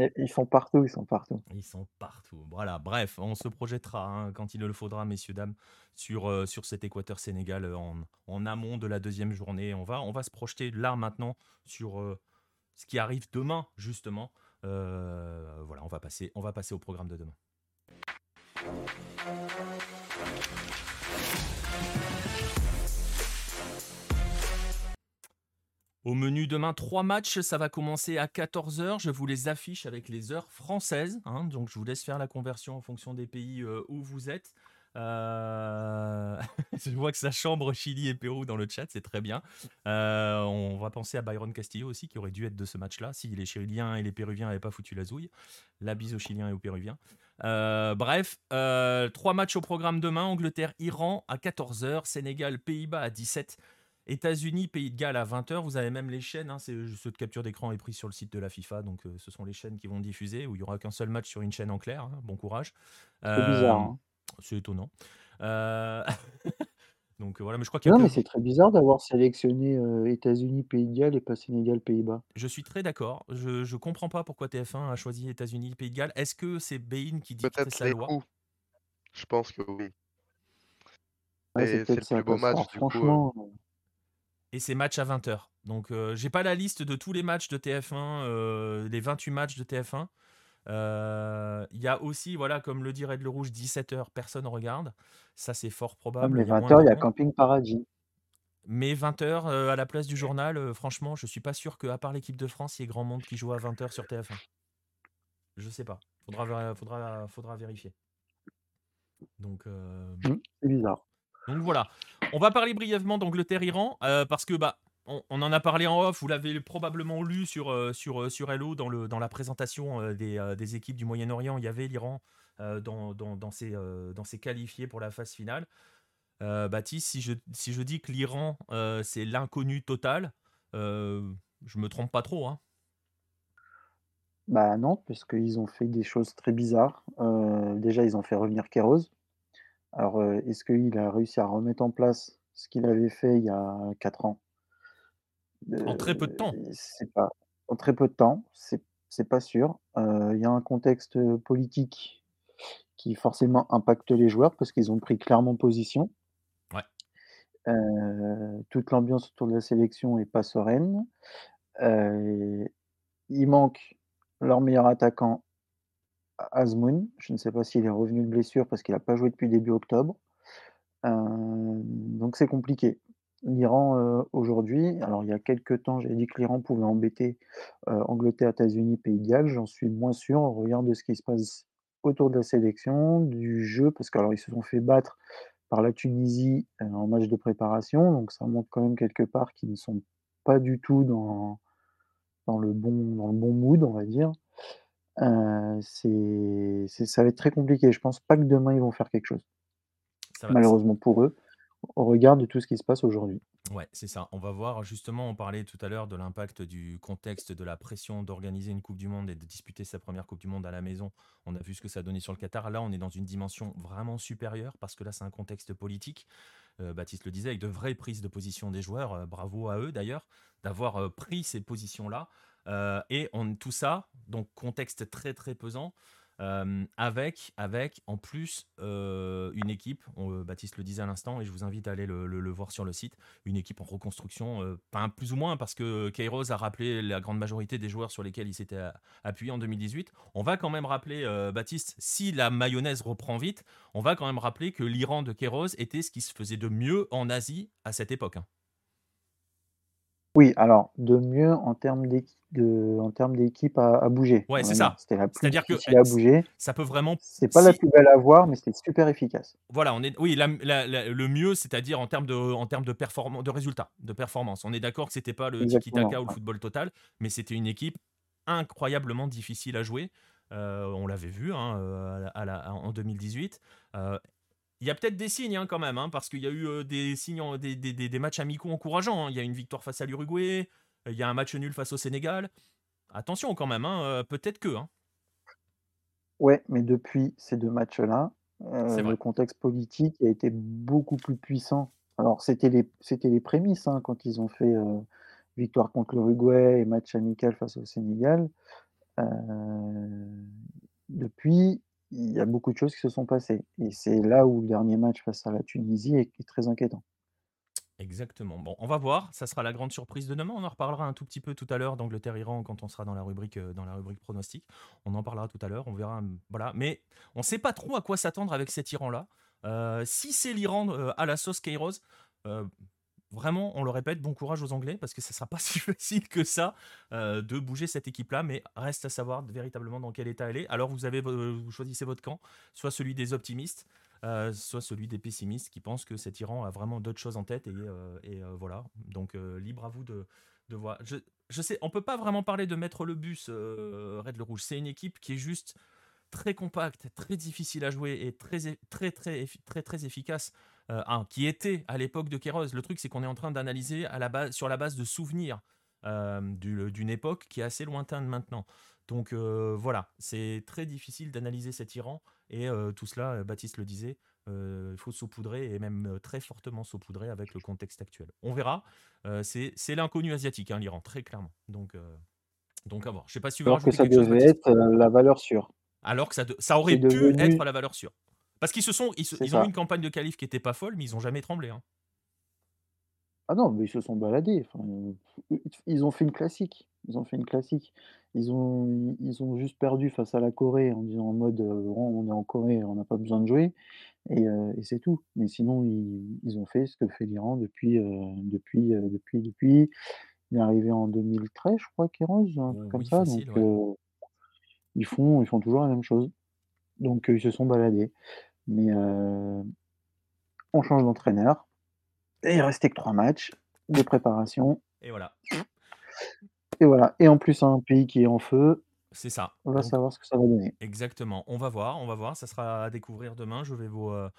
Est ils sont partout, ils sont partout. Ils sont partout. Voilà, bref, on se projettera hein, quand il le faudra, messieurs, dames, sur, euh, sur cet Équateur Sénégal euh, en, en amont de la deuxième journée. On va, on va se projeter là maintenant sur euh, ce qui arrive demain, justement. Voilà, on va, passer, on va passer au programme de demain. Au menu demain, trois matchs. Ça va commencer à 14h. Je vous les affiche avec les heures françaises. hein, donc, je vous laisse faire la conversion en fonction des pays euh, où vous êtes. Euh, je vois que ça chambre Chili et Pérou dans le chat, c'est très bien. Euh, on va penser à Byron Castillo aussi, qui aurait dû être de ce match-là, si les Chiliens et les Péruviens n'avaient pas foutu la zouille. La bise aux Chiliens et aux Péruviens. Bref, trois matchs au programme demain. Angleterre-Iran à 14h, Sénégal-Pays-Bas à 17h. États-Unis, Pays de Galles à 20h, vous avez même les chaînes, hein, c'est ce de capture d'écran est pris sur le site de la FIFA, donc euh, ce sont les chaînes qui vont diffuser, où il n'y aura qu'un seul match sur une chaîne en clair, hein, bon courage. C'est bizarre, Euh, hein. c'est étonnant. Euh, donc euh, voilà, mais je crois qu'il y a Non, mais c'est très bizarre d'avoir sélectionné, États-Unis, Pays de Galles et pas Sénégal, Pays-Bas. Je suis très d'accord, je, je comprends pas pourquoi TF1 a choisi États-Unis, Pays de Galles. Est-ce que c'est Bein qui dicte Peut-être sa loi? Coups. Je pense que oui. Ouais, c'est le plus beau match du coup. euh. franchement, heu Et c'est match à 20h. Donc euh, j'ai pas la liste de tous les matchs de TF1, euh, les 28 matchs de TF1. Euh, Il y a aussi, voilà, comme le dit Red le Rouge, 17h, personne regarde. Ça, c'est fort probable. moins 20:00, de il y a. Camping Paradis. Mais 20h à la place du journal, euh, franchement, je suis pas sûr qu'à part l'équipe de France, il y ait grand monde qui joue à 20h sur TF1. Je sais pas. Faudra, faudra, faudra vérifier. Donc, euh, Mmh, c'est bizarre. Donc voilà. On va parler brièvement d'Angleterre-Iran euh, parce que bah on, en a parlé en off. Vous l'avez probablement lu sur euh, euh, Hello dans la présentation des, équipes du Moyen-Orient. Il y avait l'Iran dans dans ses qualifiés pour la phase finale. Baptiste, si je si dis que l'Iran c'est l'inconnu total, je me trompe pas trop, hein. Bah non, parce qu'ils ont fait des choses très bizarres. Déjà, ils ont fait revenir Queiroz. Alors, heu, est-ce qu'il a réussi à remettre en place ce qu'il avait fait il y a 4 ans? En très peu de temps. c'est pas en très peu de temps, c'est c'est pas sûr. Heu, il y a un contexte, politique qui forcément impacte les joueurs parce qu'ils ont pris clairement position. Ouais. Toute l'ambiance autour de la sélection est pas sereine. Il manque leur meilleur attaquant, Azmoun. Je ne sais pas s'il est revenu de blessure parce qu'il a pas joué depuis début octobre. Heu, donc c'est compliqué. L'Iran, heu, aujourd'hui alors il y a quelque temps, j'avais dit que l'Iran pouvait embêter, heu, Angleterre, États-Unis, Pays de Galles. J'en suis moins sûr au regard de ce qui se passe autour de la sélection, du jeu, parce qu'alors ils se sont fait battre par la Tunisie, en match de préparation, donc ça montre quand même quelque part qu'ils ne sont pas du tout dans dans le bon dans le bon mood, on va dire. Heu, c'est c'est ça va être très compliqué. Je pense pas que demain ils vont faire quelque chose. Ça va Malheureusement pour eux, au regard de tout ce qui se passe aujourd'hui. Ouais, c'est ça. On va voir justement, on parlait tout à l'heure de l'impact du contexte, de la pression d'organiser une coupe du monde et de disputer sa première coupe du monde à la maison. On a vu ce que ça a donné sur le Qatar. Là, on est dans une dimension vraiment supérieure parce que là, c'est un contexte politique. Heu, Baptiste le disait, avec de vraies prises de position des joueurs, heu, bravo à eux d'ailleurs, d'avoir, heu, pris ces positions-là. Heu et tout ça, donc contexte très, très pesant, hem, avec avec en plus, heu, une équipe, on, Baptiste le disait à l'instant et je vous invite à aller le voir sur le site, une équipe en reconstruction, enfin plus ou moins parce que Queiroz a rappelé la grande majorité des joueurs sur lesquels il s'était appuyé en 2018. On va quand même rappeler, Baptiste, si la mayonnaise reprend vite, on va quand même rappeler que l'Iran de Queiroz était ce qui se faisait de mieux en Asie à cette époque, hein. Oui, alors de mieux en termes d'équi de en termes d'équipe à à bouger, Ouais, c'est ça. C'était la plus C'est-à-dire que, difficile eh, à bouger. ça peut vraiment C'est pas la plus belle à voir, mais c'était super efficace. Voilà, on est oui, la la la le mieux, c'est-à-dire en termes de en termes de performan de résultats, de performance. On est d'accord que c'était pas le tiki Exactement, taka ou le football total, mais c'était une équipe incroyablement difficile à jouer. Heu, on l'avait vu, hein, heu, à la à en 2018. Heu, il y a peut-être des signes, hein, quand même, hein, parce qu'il y a eu, heu, des signes en des des des des matchs amicaux encourageants, hein. Il y a une victoire face à l'Uruguay, il y a un match nul face au Sénégal. Attention quand même, heu, peut-être que. Ouais, mais depuis ces 2 matchs-là, le contexte politique a été beaucoup plus puissant. Alors c'était les c'était les prémices, quand ils ont fait, victoire contre l'Uruguay et match amical face au Sénégal. Depuis, il y a beaucoup de choses qui se sont passées et c'est là où le dernier match face à la Tunisie est très inquiétant. Exactement. Bon, on va voir, ça sera la grande surprise de demain. On en reparlera un tout petit peu tout à l'heure d'Angleterre-Iran quand on sera dans la rubrique, heu, dans la rubrique pronostic. On en parlera tout à l'heure, on verra, mmh, voilà. Mais on sait pas trop à quoi s'attendre avec cet Iran-là. Heu, si c'est l'Iran, heu, à la sauce heu, vraiment, on le répète, bon courage aux Anglais parce que ça sera pas si facile que ça, heu, de bouger cette équipe-là. Mais reste à savoir véritablement dans quel état elle est. Alors vous avez vo vous choisissez votre camp, soit celui des optimistes, heu, soit celui des pessimistes qui pensent que cet Iran a vraiment d'autres choses en tête et voilà. Donc libre à vous de voir. Je sais, on peut pas vraiment parler de mettre le bus, Red le Rouge. C'est une équipe qui est juste très compacte, très difficile à jouer et très très très très très efficace, heu, hein, qui était à l'époque de Queiroz. Le truc, c'est qu'on est en train d'analyser à la base sur la base de souvenirs, du d'une époque qui est assez lointaine maintenant. Donc heu, voilà, c'est très difficile d'analyser cet Iran et tout cela, Baptiste le disait, il faut saupoudrer et même, très fortement saupoudrer avec le contexte actuel. On verra, c'est l'inconnu asiatique, hein, l'Iran, très clairement. Donc donc à voir. Je sais pas si veux Alors que ça chose, devait Baptiste? être, la valeur sûre. Alors que ça de ça aurait pu être la valeur sûre. Parce qu'ils se sont ils se C'est ils ont eu une campagne de qualif qui était pas folle, mais ils ont jamais tremblé, hein. Ah non, mais ils se sont baladés, enfin, i ils ont fait une classique. Ils ont fait une classique. Ils ont ils ont juste perdu face à la Corée en disant en mode, «Bon, on est en Corée, on n'a pas besoin de jouer» et et c'est tout. Mais sinon, ils ils ont fait ce que fait l'Iran depuis, depuis, depuis depuis il est arrivé en 2013, je crois, Queiroz, un truc comme ça, donc ouais. ils font ils font toujours la même chose. Donc heu, ils se sont baladés. Mais heu, on change d'entraîneur et il restait que 3 matchs de préparation Et voilà. et voilà et en plus un pays qui est en feu, C'est ça. on va Donc savoir ce que ça va donner. exactement. On va voir, on va voir. Ça sera à découvrir demain. Je vais vous, heu,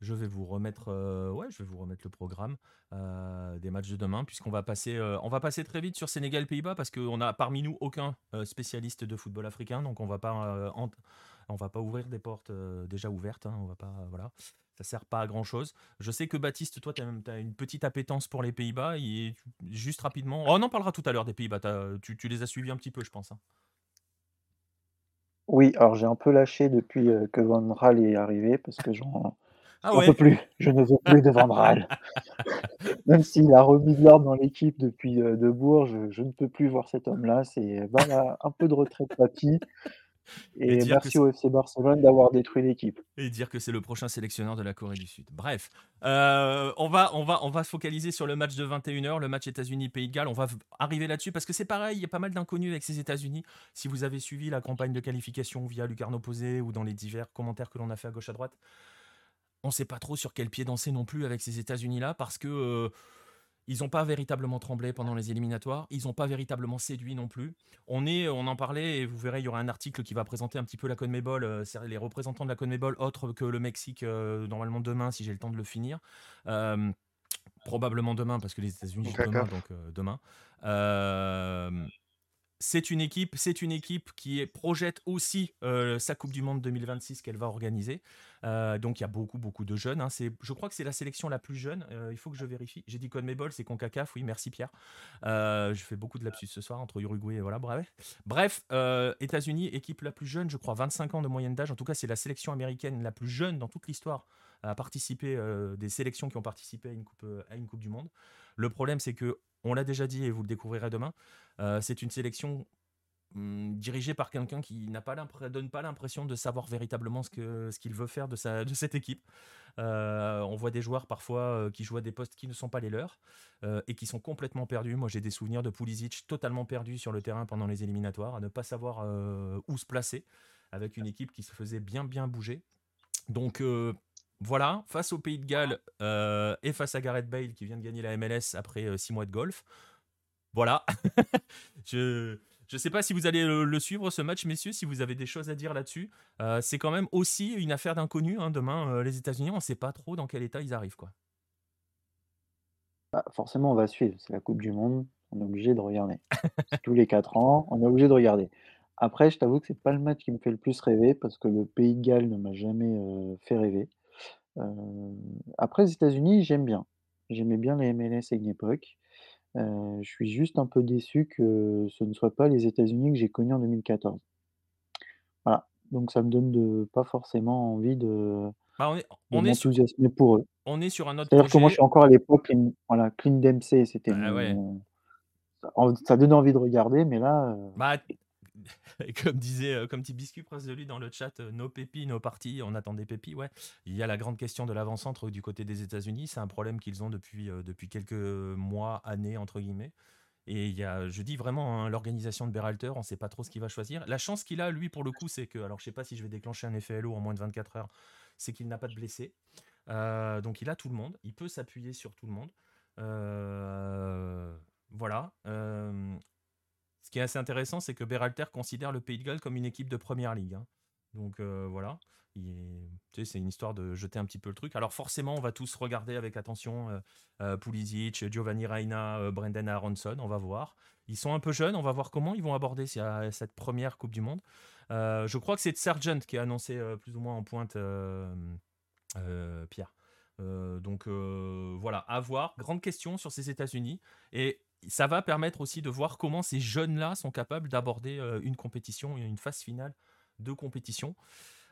je vais vous remettre, ouais, je vais vous remettre le programme, des matchs de demain puisqu'on va passer, on va passer très vite sur Sénégal-Pays-Bas parce qu'on a parmi nous aucun, spécialiste de football africain. Donc on va pas, on va pas ouvrir des portes, heu, déjà ouvertes, hein. On va pas, voilà. Ça sert pas à grand chose. Je sais que Baptiste, toi, tu as une petite appétence pour les Pays-Bas et juste rapidement oh, on en parlera tout à l'heure des Pays-Bas. Tu les as suivis un petit peu, je pense, hein? Oui, alors j'ai un peu lâché depuis, heu, que Van Gaal est arrivé parce que j'en Ah peux plus. Je ne veux plus de Van Gaal. Même s'il a remis de l'ordre dans l'équipe depuis, heu, De Boer, je je ne peux plus voir cet homme-là. C'est un peu de retraite papy Et merci au FC Barcelone d'avoir détruit l'équipe. Et dire que c'est le prochain sélectionneur de la Corée du Sud. Bref, heu, on va on va on va se focaliser sur le match de 21:00, le match États-Unis-Pays de Galles. On va arriver là-dessus parce que c'est pareil, il y a pas mal d'inconnus avec ces États-Unis. Si vous avez suivi la campagne de qualification via Lucarno Posé ou dans les divers commentaires que l'on a fait à gauche à droite, on sait pas trop sur quel pied danser non plus avec ces États-Unis-là parce que, heu, Ils n'ont pas véritablement tremblé pendant les éliminatoires. Ils n'ont pas véritablement séduit non plus. On est, on en parlait et vous verrez, il y aura un article qui va présenter un petit peu la CONMEBOL, euh, les représentants de la CONMEBOL autres que le Mexique euh, normalement demain si j'ai le temps de le finir. Euh, probablement demain parce que les États-Unis demain, donc demain c'est une équipe, c'est une équipe qui projette aussi euh, sa Coupe du Monde 2026 qu'elle va organiser. Euh, donc il y a beaucoup beaucoup de jeunes. Hein. je crois que c'est la sélection la plus jeune. Euh, il faut que je vérifie. J'ai dit CONMEBOL, c'est Concacaf. Oui, merci Pierre. je fais beaucoup de lapsus ce soir entre Uruguay et voilà. Bref, bref, États-Unis, équipe la plus jeune, je crois 25 ans de moyenne d'âge. En tout cas, c'est la sélection américaine la plus jeune dans toute l'histoire à participer des sélections qui ont participé à une coupe à une Coupe du Monde. Le problème, c'est que on l'a déjà dit et vous le découvrirez demain. Euh, c'est une sélection hum, dirigée par quelqu'un qui n'a pas donne pas l'impression de savoir véritablement ce qu'il ce qu'il veut faire de, sa, de cette équipe. Euh, on voit des joueurs parfois euh, qui jouent à des postes qui ne sont pas les leurs et qui sont complètement perdus. Moi, j'ai des souvenirs de Pulisic totalement perdu sur le terrain pendant les éliminatoires, à ne pas savoir où se placer, avec une équipe qui se faisait bien bien bouger. Donc voilà, face au Pays de Galles et face à Gareth Bale qui vient de gagner la MLS après six mois de golf, voilà. je ne sais pas si vous allez le, suivre ce match, messieurs, si vous avez des choses à dire là-dessus. Euh, c'est quand même aussi une affaire d'inconnu. Hein, demain, euh, les États-Unis, on ne sait pas trop dans quel état ils arrivent. Quoi. Bah, forcément, on va suivre. C'est la Coupe du Monde. On est obligé de regarder. Tous les 4 ans, on est obligé de regarder. Après, je t'avoue que c'est pas le match qui me fait le plus rêver parce que le Pays de Galles ne m'a jamais euh, fait rêver. après, les États-Unis, j'aime bien. J'aimais bien les MLS à une époque. Euh, je suis juste un peu déçu que ce ne soit pas les États-Unis que j'ai connus en 2014. Voilà, donc ça me donne de pas forcément envie de bah, on est on est sur m'enthousiasmer pour eux. on est sur un autre C'est-à-dire que moi, je suis encore à l'époque voilà, Clint Dempsey, c'était Ah ouais. ça donnait envie de regarder, mais là, euh Bah comme disait, euh, comme petit biscuit presque de lui dans le chat, euh, nos pépis, nos partis, on attend des pépis, ouais. Il y a la grande question de l'avant-centre du côté des États-Unis. C'est un problème qu'ils ont depuis, euh, depuis quelques mois, années, entre guillemets. Et il y a, je dis vraiment, hein, l'organisation de Berhalter, on ne sait pas trop ce qu'il va choisir. La chance qu'il a, lui, pour le coup, c'est que, alors je sais pas si je vais déclencher un effet LO en moins de 24 heures, c'est qu'il n'a pas de blessés. donc il a tout le monde, il peut s'appuyer sur tout le monde. voilà. Ce qui est assez intéressant, c'est que Berhalter considère le Pays de Galles comme une équipe de première ligue. Hein. Donc euh, voilà, c'est une histoire de jeter un petit peu le truc. Alors forcément, on va tous regarder avec attention euh, euh, Pulisic, Giovanni Reina, Brendan Aronson, on va voir. Ils sont un peu jeunes, on va voir comment ils vont aborder cette première Coupe du Monde. je crois que c'est Sargent qui a annoncé plus ou moins en pointe Pierre. donc voilà, à voir. Grande question sur ces États-Unis. Et ça va permettre aussi de voir comment ces jeunes-là sont capables d'aborder euh, une compétition, une phase finale de compétition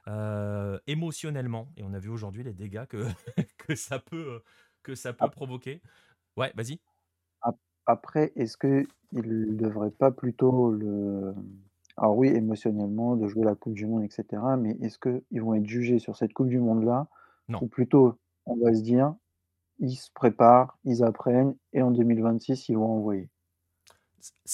euh, émotionnellement. Et on a vu aujourd'hui les dégâts que, que ça peut, que ça peut provoquer. Ouais, vas-y. Après, est-ce qu'il ne devrait pas plutôt le. Alors, oui, émotionnellement, de jouer la Coupe du Monde, etc. Mais est-ce qu'ils vont être jugés sur cette Coupe du Monde-là? Non. Ou plutôt, on va se dire, ils se préparent, ils apprennent et en 2026, ils vont envoyer.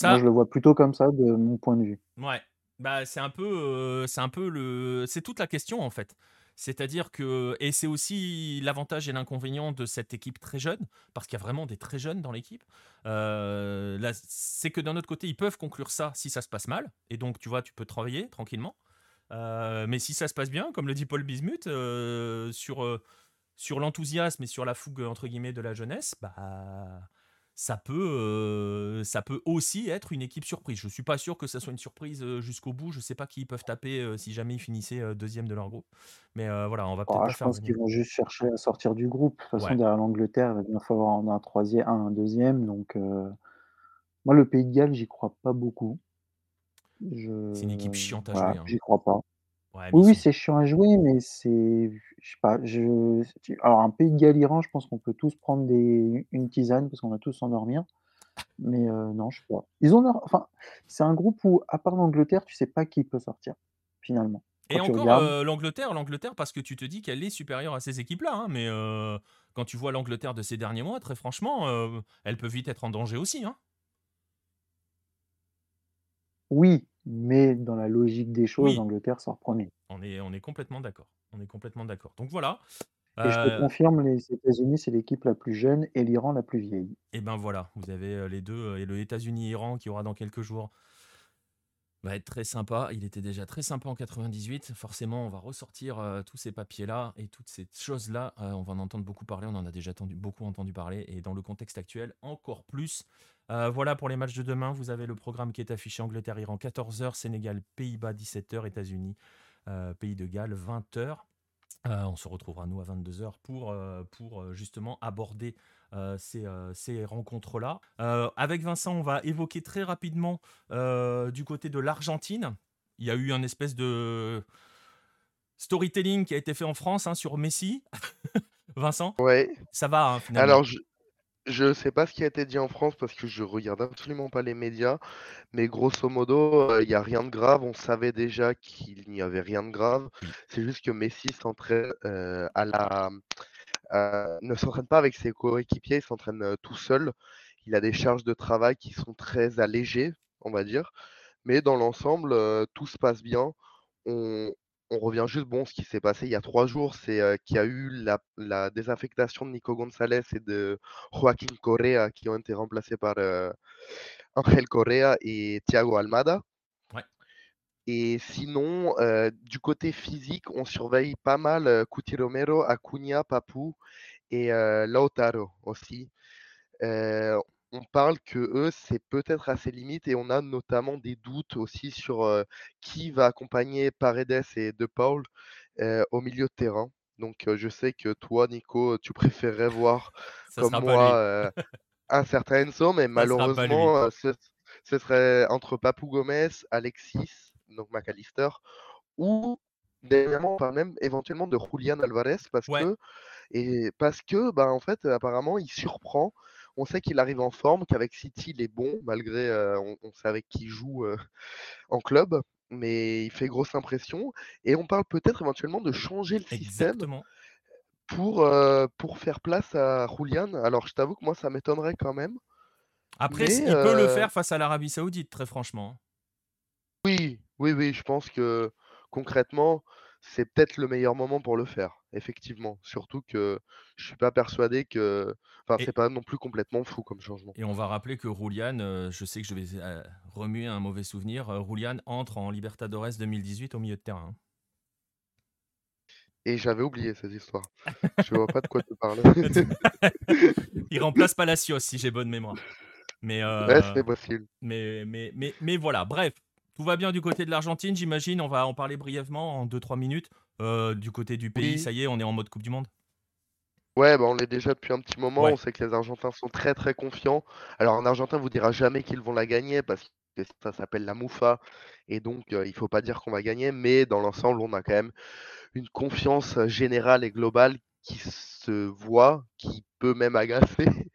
Moi, je le vois plutôt comme ça de mon point de vue. Ouais, bah c'est un peu, euh, c'est un peu le, c'est toute la question en fait. C'est-à-dire que, et c'est aussi l'avantage et l'inconvénient de cette équipe très jeune, parce qu'il y a vraiment des très jeunes dans l'équipe. Euh, c'est que d'un autre côté, ils peuvent conclure ça si ça se passe mal, et donc tu vois, tu peux travailler tranquillement. Euh, mais si ça se passe bien, comme le dit Paul Bismuth, sur sur l'enthousiasme et sur la fougue entre guillemets de la jeunesse, bah ça peut, euh, ça peut aussi être une équipe surprise. Je suis pas sûr que ça soit une surprise euh, jusqu'au bout. Je sais pas qui ils peuvent taper euh, si jamais ils finissaient deuxième de leur groupe. Mais voilà, on va peut-être ah, Je pense qu'ils vont juste chercher à sortir du groupe. De toute façon, derrière l'Angleterre, il va falloir en un troisième, un, deuxième. Donc, moi, le Pays de Galles, j'y crois pas beaucoup. C'est une équipe chiante à jouer. Hein. J'y crois pas. Oui, oui, c'est chiant à jouer, mais c'est je sais pas, je alors un pays de je pense qu'on peut tous prendre des une tisane parce qu'on va tous s'endormir. Mais heu, non, je sais pas. Ils ont enfin, c'est un groupe où, à part l'Angleterre, tu sais pas qui peut sortir, finalement. Et encore, l'Angleterre l'Angleterre parce que tu te dis qu'elle est supérieure à ces équipes-là, hein, mais quand tu vois l'Angleterre de ces derniers mois, très franchement, elle peut vite être en danger aussi, hein. Oui, mais dans la logique des choses, l'Angleterre sort premier. On est, on est complètement d'accord. On est complètement d'accord. Donc voilà. Et je te Euh, confirme, les États-Unis, c'est l'équipe la plus jeune et l'Iran la plus vieille. et ben voilà, vous avez euh, les deux, euh, et le États-Unis-Iran qui aura dans quelques jours va être très sympa. Il était déjà très sympa en 98. Forcément, on va ressortir euh, tous ces papiers-là et toutes ces choses-là. Euh, on va en entendre beaucoup parler. On en a déjà beaucoup entendu parler. Et dans le contexte actuel, encore plus. Euh, voilà pour les matchs de demain. Vous avez le programme qui est affiché Angleterre-Iran 14h, Sénégal, Pays-Bas 17h, États-Unis, euh, Pays de Galles 20h. Euh, on se retrouvera nous à 22h pour, euh, pour justement aborder euh, ces, ces rencontres-là. Avec Vincent, on va évoquer très rapidement du côté de l'Argentine. Il y a eu un espèce de storytelling qui a été fait en France hein, sur Messi. Vincent, Ouais. ça va hein, finalement? Alors, je je sais pas ce qui a été dit en France parce que je regarde absolument pas les médias, mais grosso modo, il y a rien de grave. On savait déjà qu'il n'y avait rien de grave. C'est juste que Messi s'entraîne euh, à la, euh, ne s'entraîne pas avec ses coéquipiers, il s'entraîne euh, tout seul. Il a des charges de travail qui sont très allégées, on va dire. Mais dans l'ensemble, euh, tout se passe bien. On, on revient juste, bon, ce qui s'est passé il y a trois jours, c'est euh, qu'il y a eu la, la désaffectation de Nico González et de Joaquín Correa qui ont été remplacés par euh, Ángel Correa et Thiago Almada. Ouais. Et sinon, euh, du côté physique, on surveille pas mal Cuti Romero, Acuna, Papou et Lautaro aussi. On parle que eux, c'est peut-être à ses limites et on a notamment des doutes aussi sur euh, qui va accompagner Paredes et De Paul euh, au milieu de terrain. Donc euh, je sais que toi, Nico, tu préférerais voir Ça comme moi un certain Enzo, mais Ça malheureusement, ce, ce serait entre Papou Gomez, Alexis, donc McAllister, ou dernièrement, parle même éventuellement de Julian Alvarez parce Ouais. que et parce que bah en fait apparemment il surprend. On sait qu'il arrive en forme, qu'avec City il est bon malgré euh, on, on sait avec qui il joue euh, en club, mais il fait grosse impression et on parle peut-être éventuellement de changer le système pour euh, pour faire place à Julian. Alors je t'avoue que moi ça m'étonnerait quand même. Après, Mais, il peut le faire face à l'Arabie Saoudite, très franchement. Oui, oui, oui, je pense que concrètement, c'est peut-être le meilleur moment pour le faire, effectivement. Surtout que je suis pas persuadé que, enfin, c'est pas non plus complètement fou comme changement. Et on va rappeler que Roulian, euh, je sais que je vais euh, remuer un mauvais souvenir, euh, Roulian entre en Libertadores 2018 au milieu de terrain. Et j'avais oublié cette histoire. Je vois pas de quoi tu parles. Il remplace Palacios, si j'ai bonne mémoire. Mais, euh, Ouais, c'est possible. mais, mais, mais, mais voilà, bref, tout va bien du côté de l'Argentine, j'imagine. On va en parler brièvement en 2-3 minutes. Euh, du côté du pays, Oui. ça y est, on est en mode Coupe du Monde. Ouais, bah, on l'est déjà depuis un petit moment. Ouais. On sait que les Argentins sont très très confiants. Alors un Argentin vous dira jamais qu'ils vont la gagner parce que ça s'appelle la Moufa et donc euh, il faut pas dire qu'on va gagner, mais dans l'ensemble on a quand même une confiance générale et globale qui se voit, qui peut même agacer,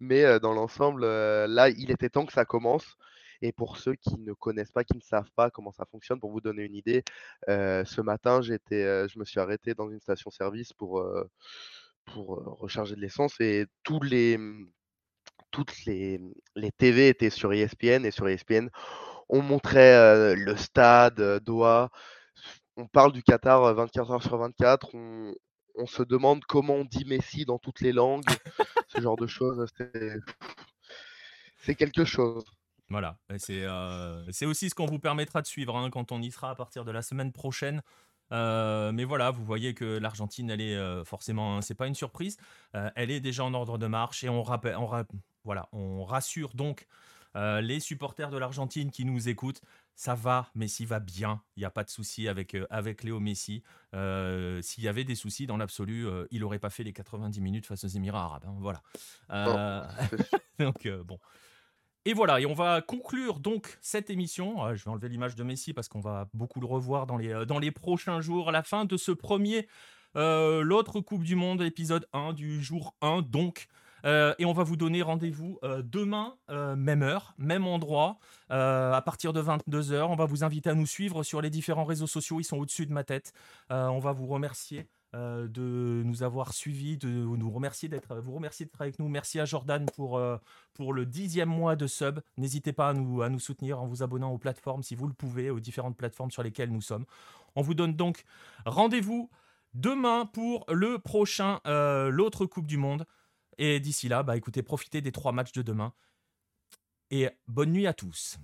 mais euh, dans l'ensemble euh, là il était temps que ça commence. Et pour ceux qui ne connaissent pas, qui ne savent pas comment ça fonctionne, pour vous donner une idée, euh, ce matin euh, je me suis arrêté dans une station-service pour euh, pour recharger de l'essence et tous les, toutes les, les TV étaient sur ESPN et sur ESPN, on montrait le stade, Doha. On parle du Qatar euh, 24 heures sur 24. On, on se demande comment on dit Messi dans toutes les langues. ce genre de choses, c'est quelque chose. Voilà, c'est euh, c'est aussi ce qu'on vous permettra de suivre hein, quand on y sera à partir de la semaine prochaine. Euh, mais voilà, vous voyez que l'Argentine, elle est euh, forcément, hein, c'est pas une surprise, elle est déjà en ordre de marche et on rappelle, on ra- voilà, on rassure donc les supporters de l'Argentine qui nous écoutent. Ça va, Messi va bien, il n'y a pas de souci avec, avec Léo Messi. S'il y avait des soucis dans l'absolu, il n'aurait pas fait les 90 minutes face aux Émirats arabes. hein, voilà. Donc bon. Et voilà, et on va conclure donc cette émission. Euh, je vais enlever l'image de Messi parce qu'on va beaucoup le revoir dans les, euh, dans les prochains jours. À la fin de ce premier, euh, l'autre Coupe du Monde, épisode 1 du jour 1 donc. Euh, et on va vous donner rendez-vous demain, même heure, même endroit, à partir de 22h. On va vous inviter à nous suivre sur les différents réseaux sociaux, ils sont au-dessus de ma tête. On va vous remercier euh, de nous avoir suivis, de nous remercier d'être, vous remercier d'être avec nous. Merci à Jordan pour, euh, pour le dixième mois de sub. N'hésitez pas à nous, à nous soutenir en vous abonnant aux plateformes si vous le pouvez, aux différentes plateformes sur lesquelles nous sommes. On vous donne donc rendez-vous demain pour le prochain, euh, l'autre Coupe du Monde. Et d'ici là, bah écoutez, profitez des trois matchs de demain. Et bonne nuit à tous.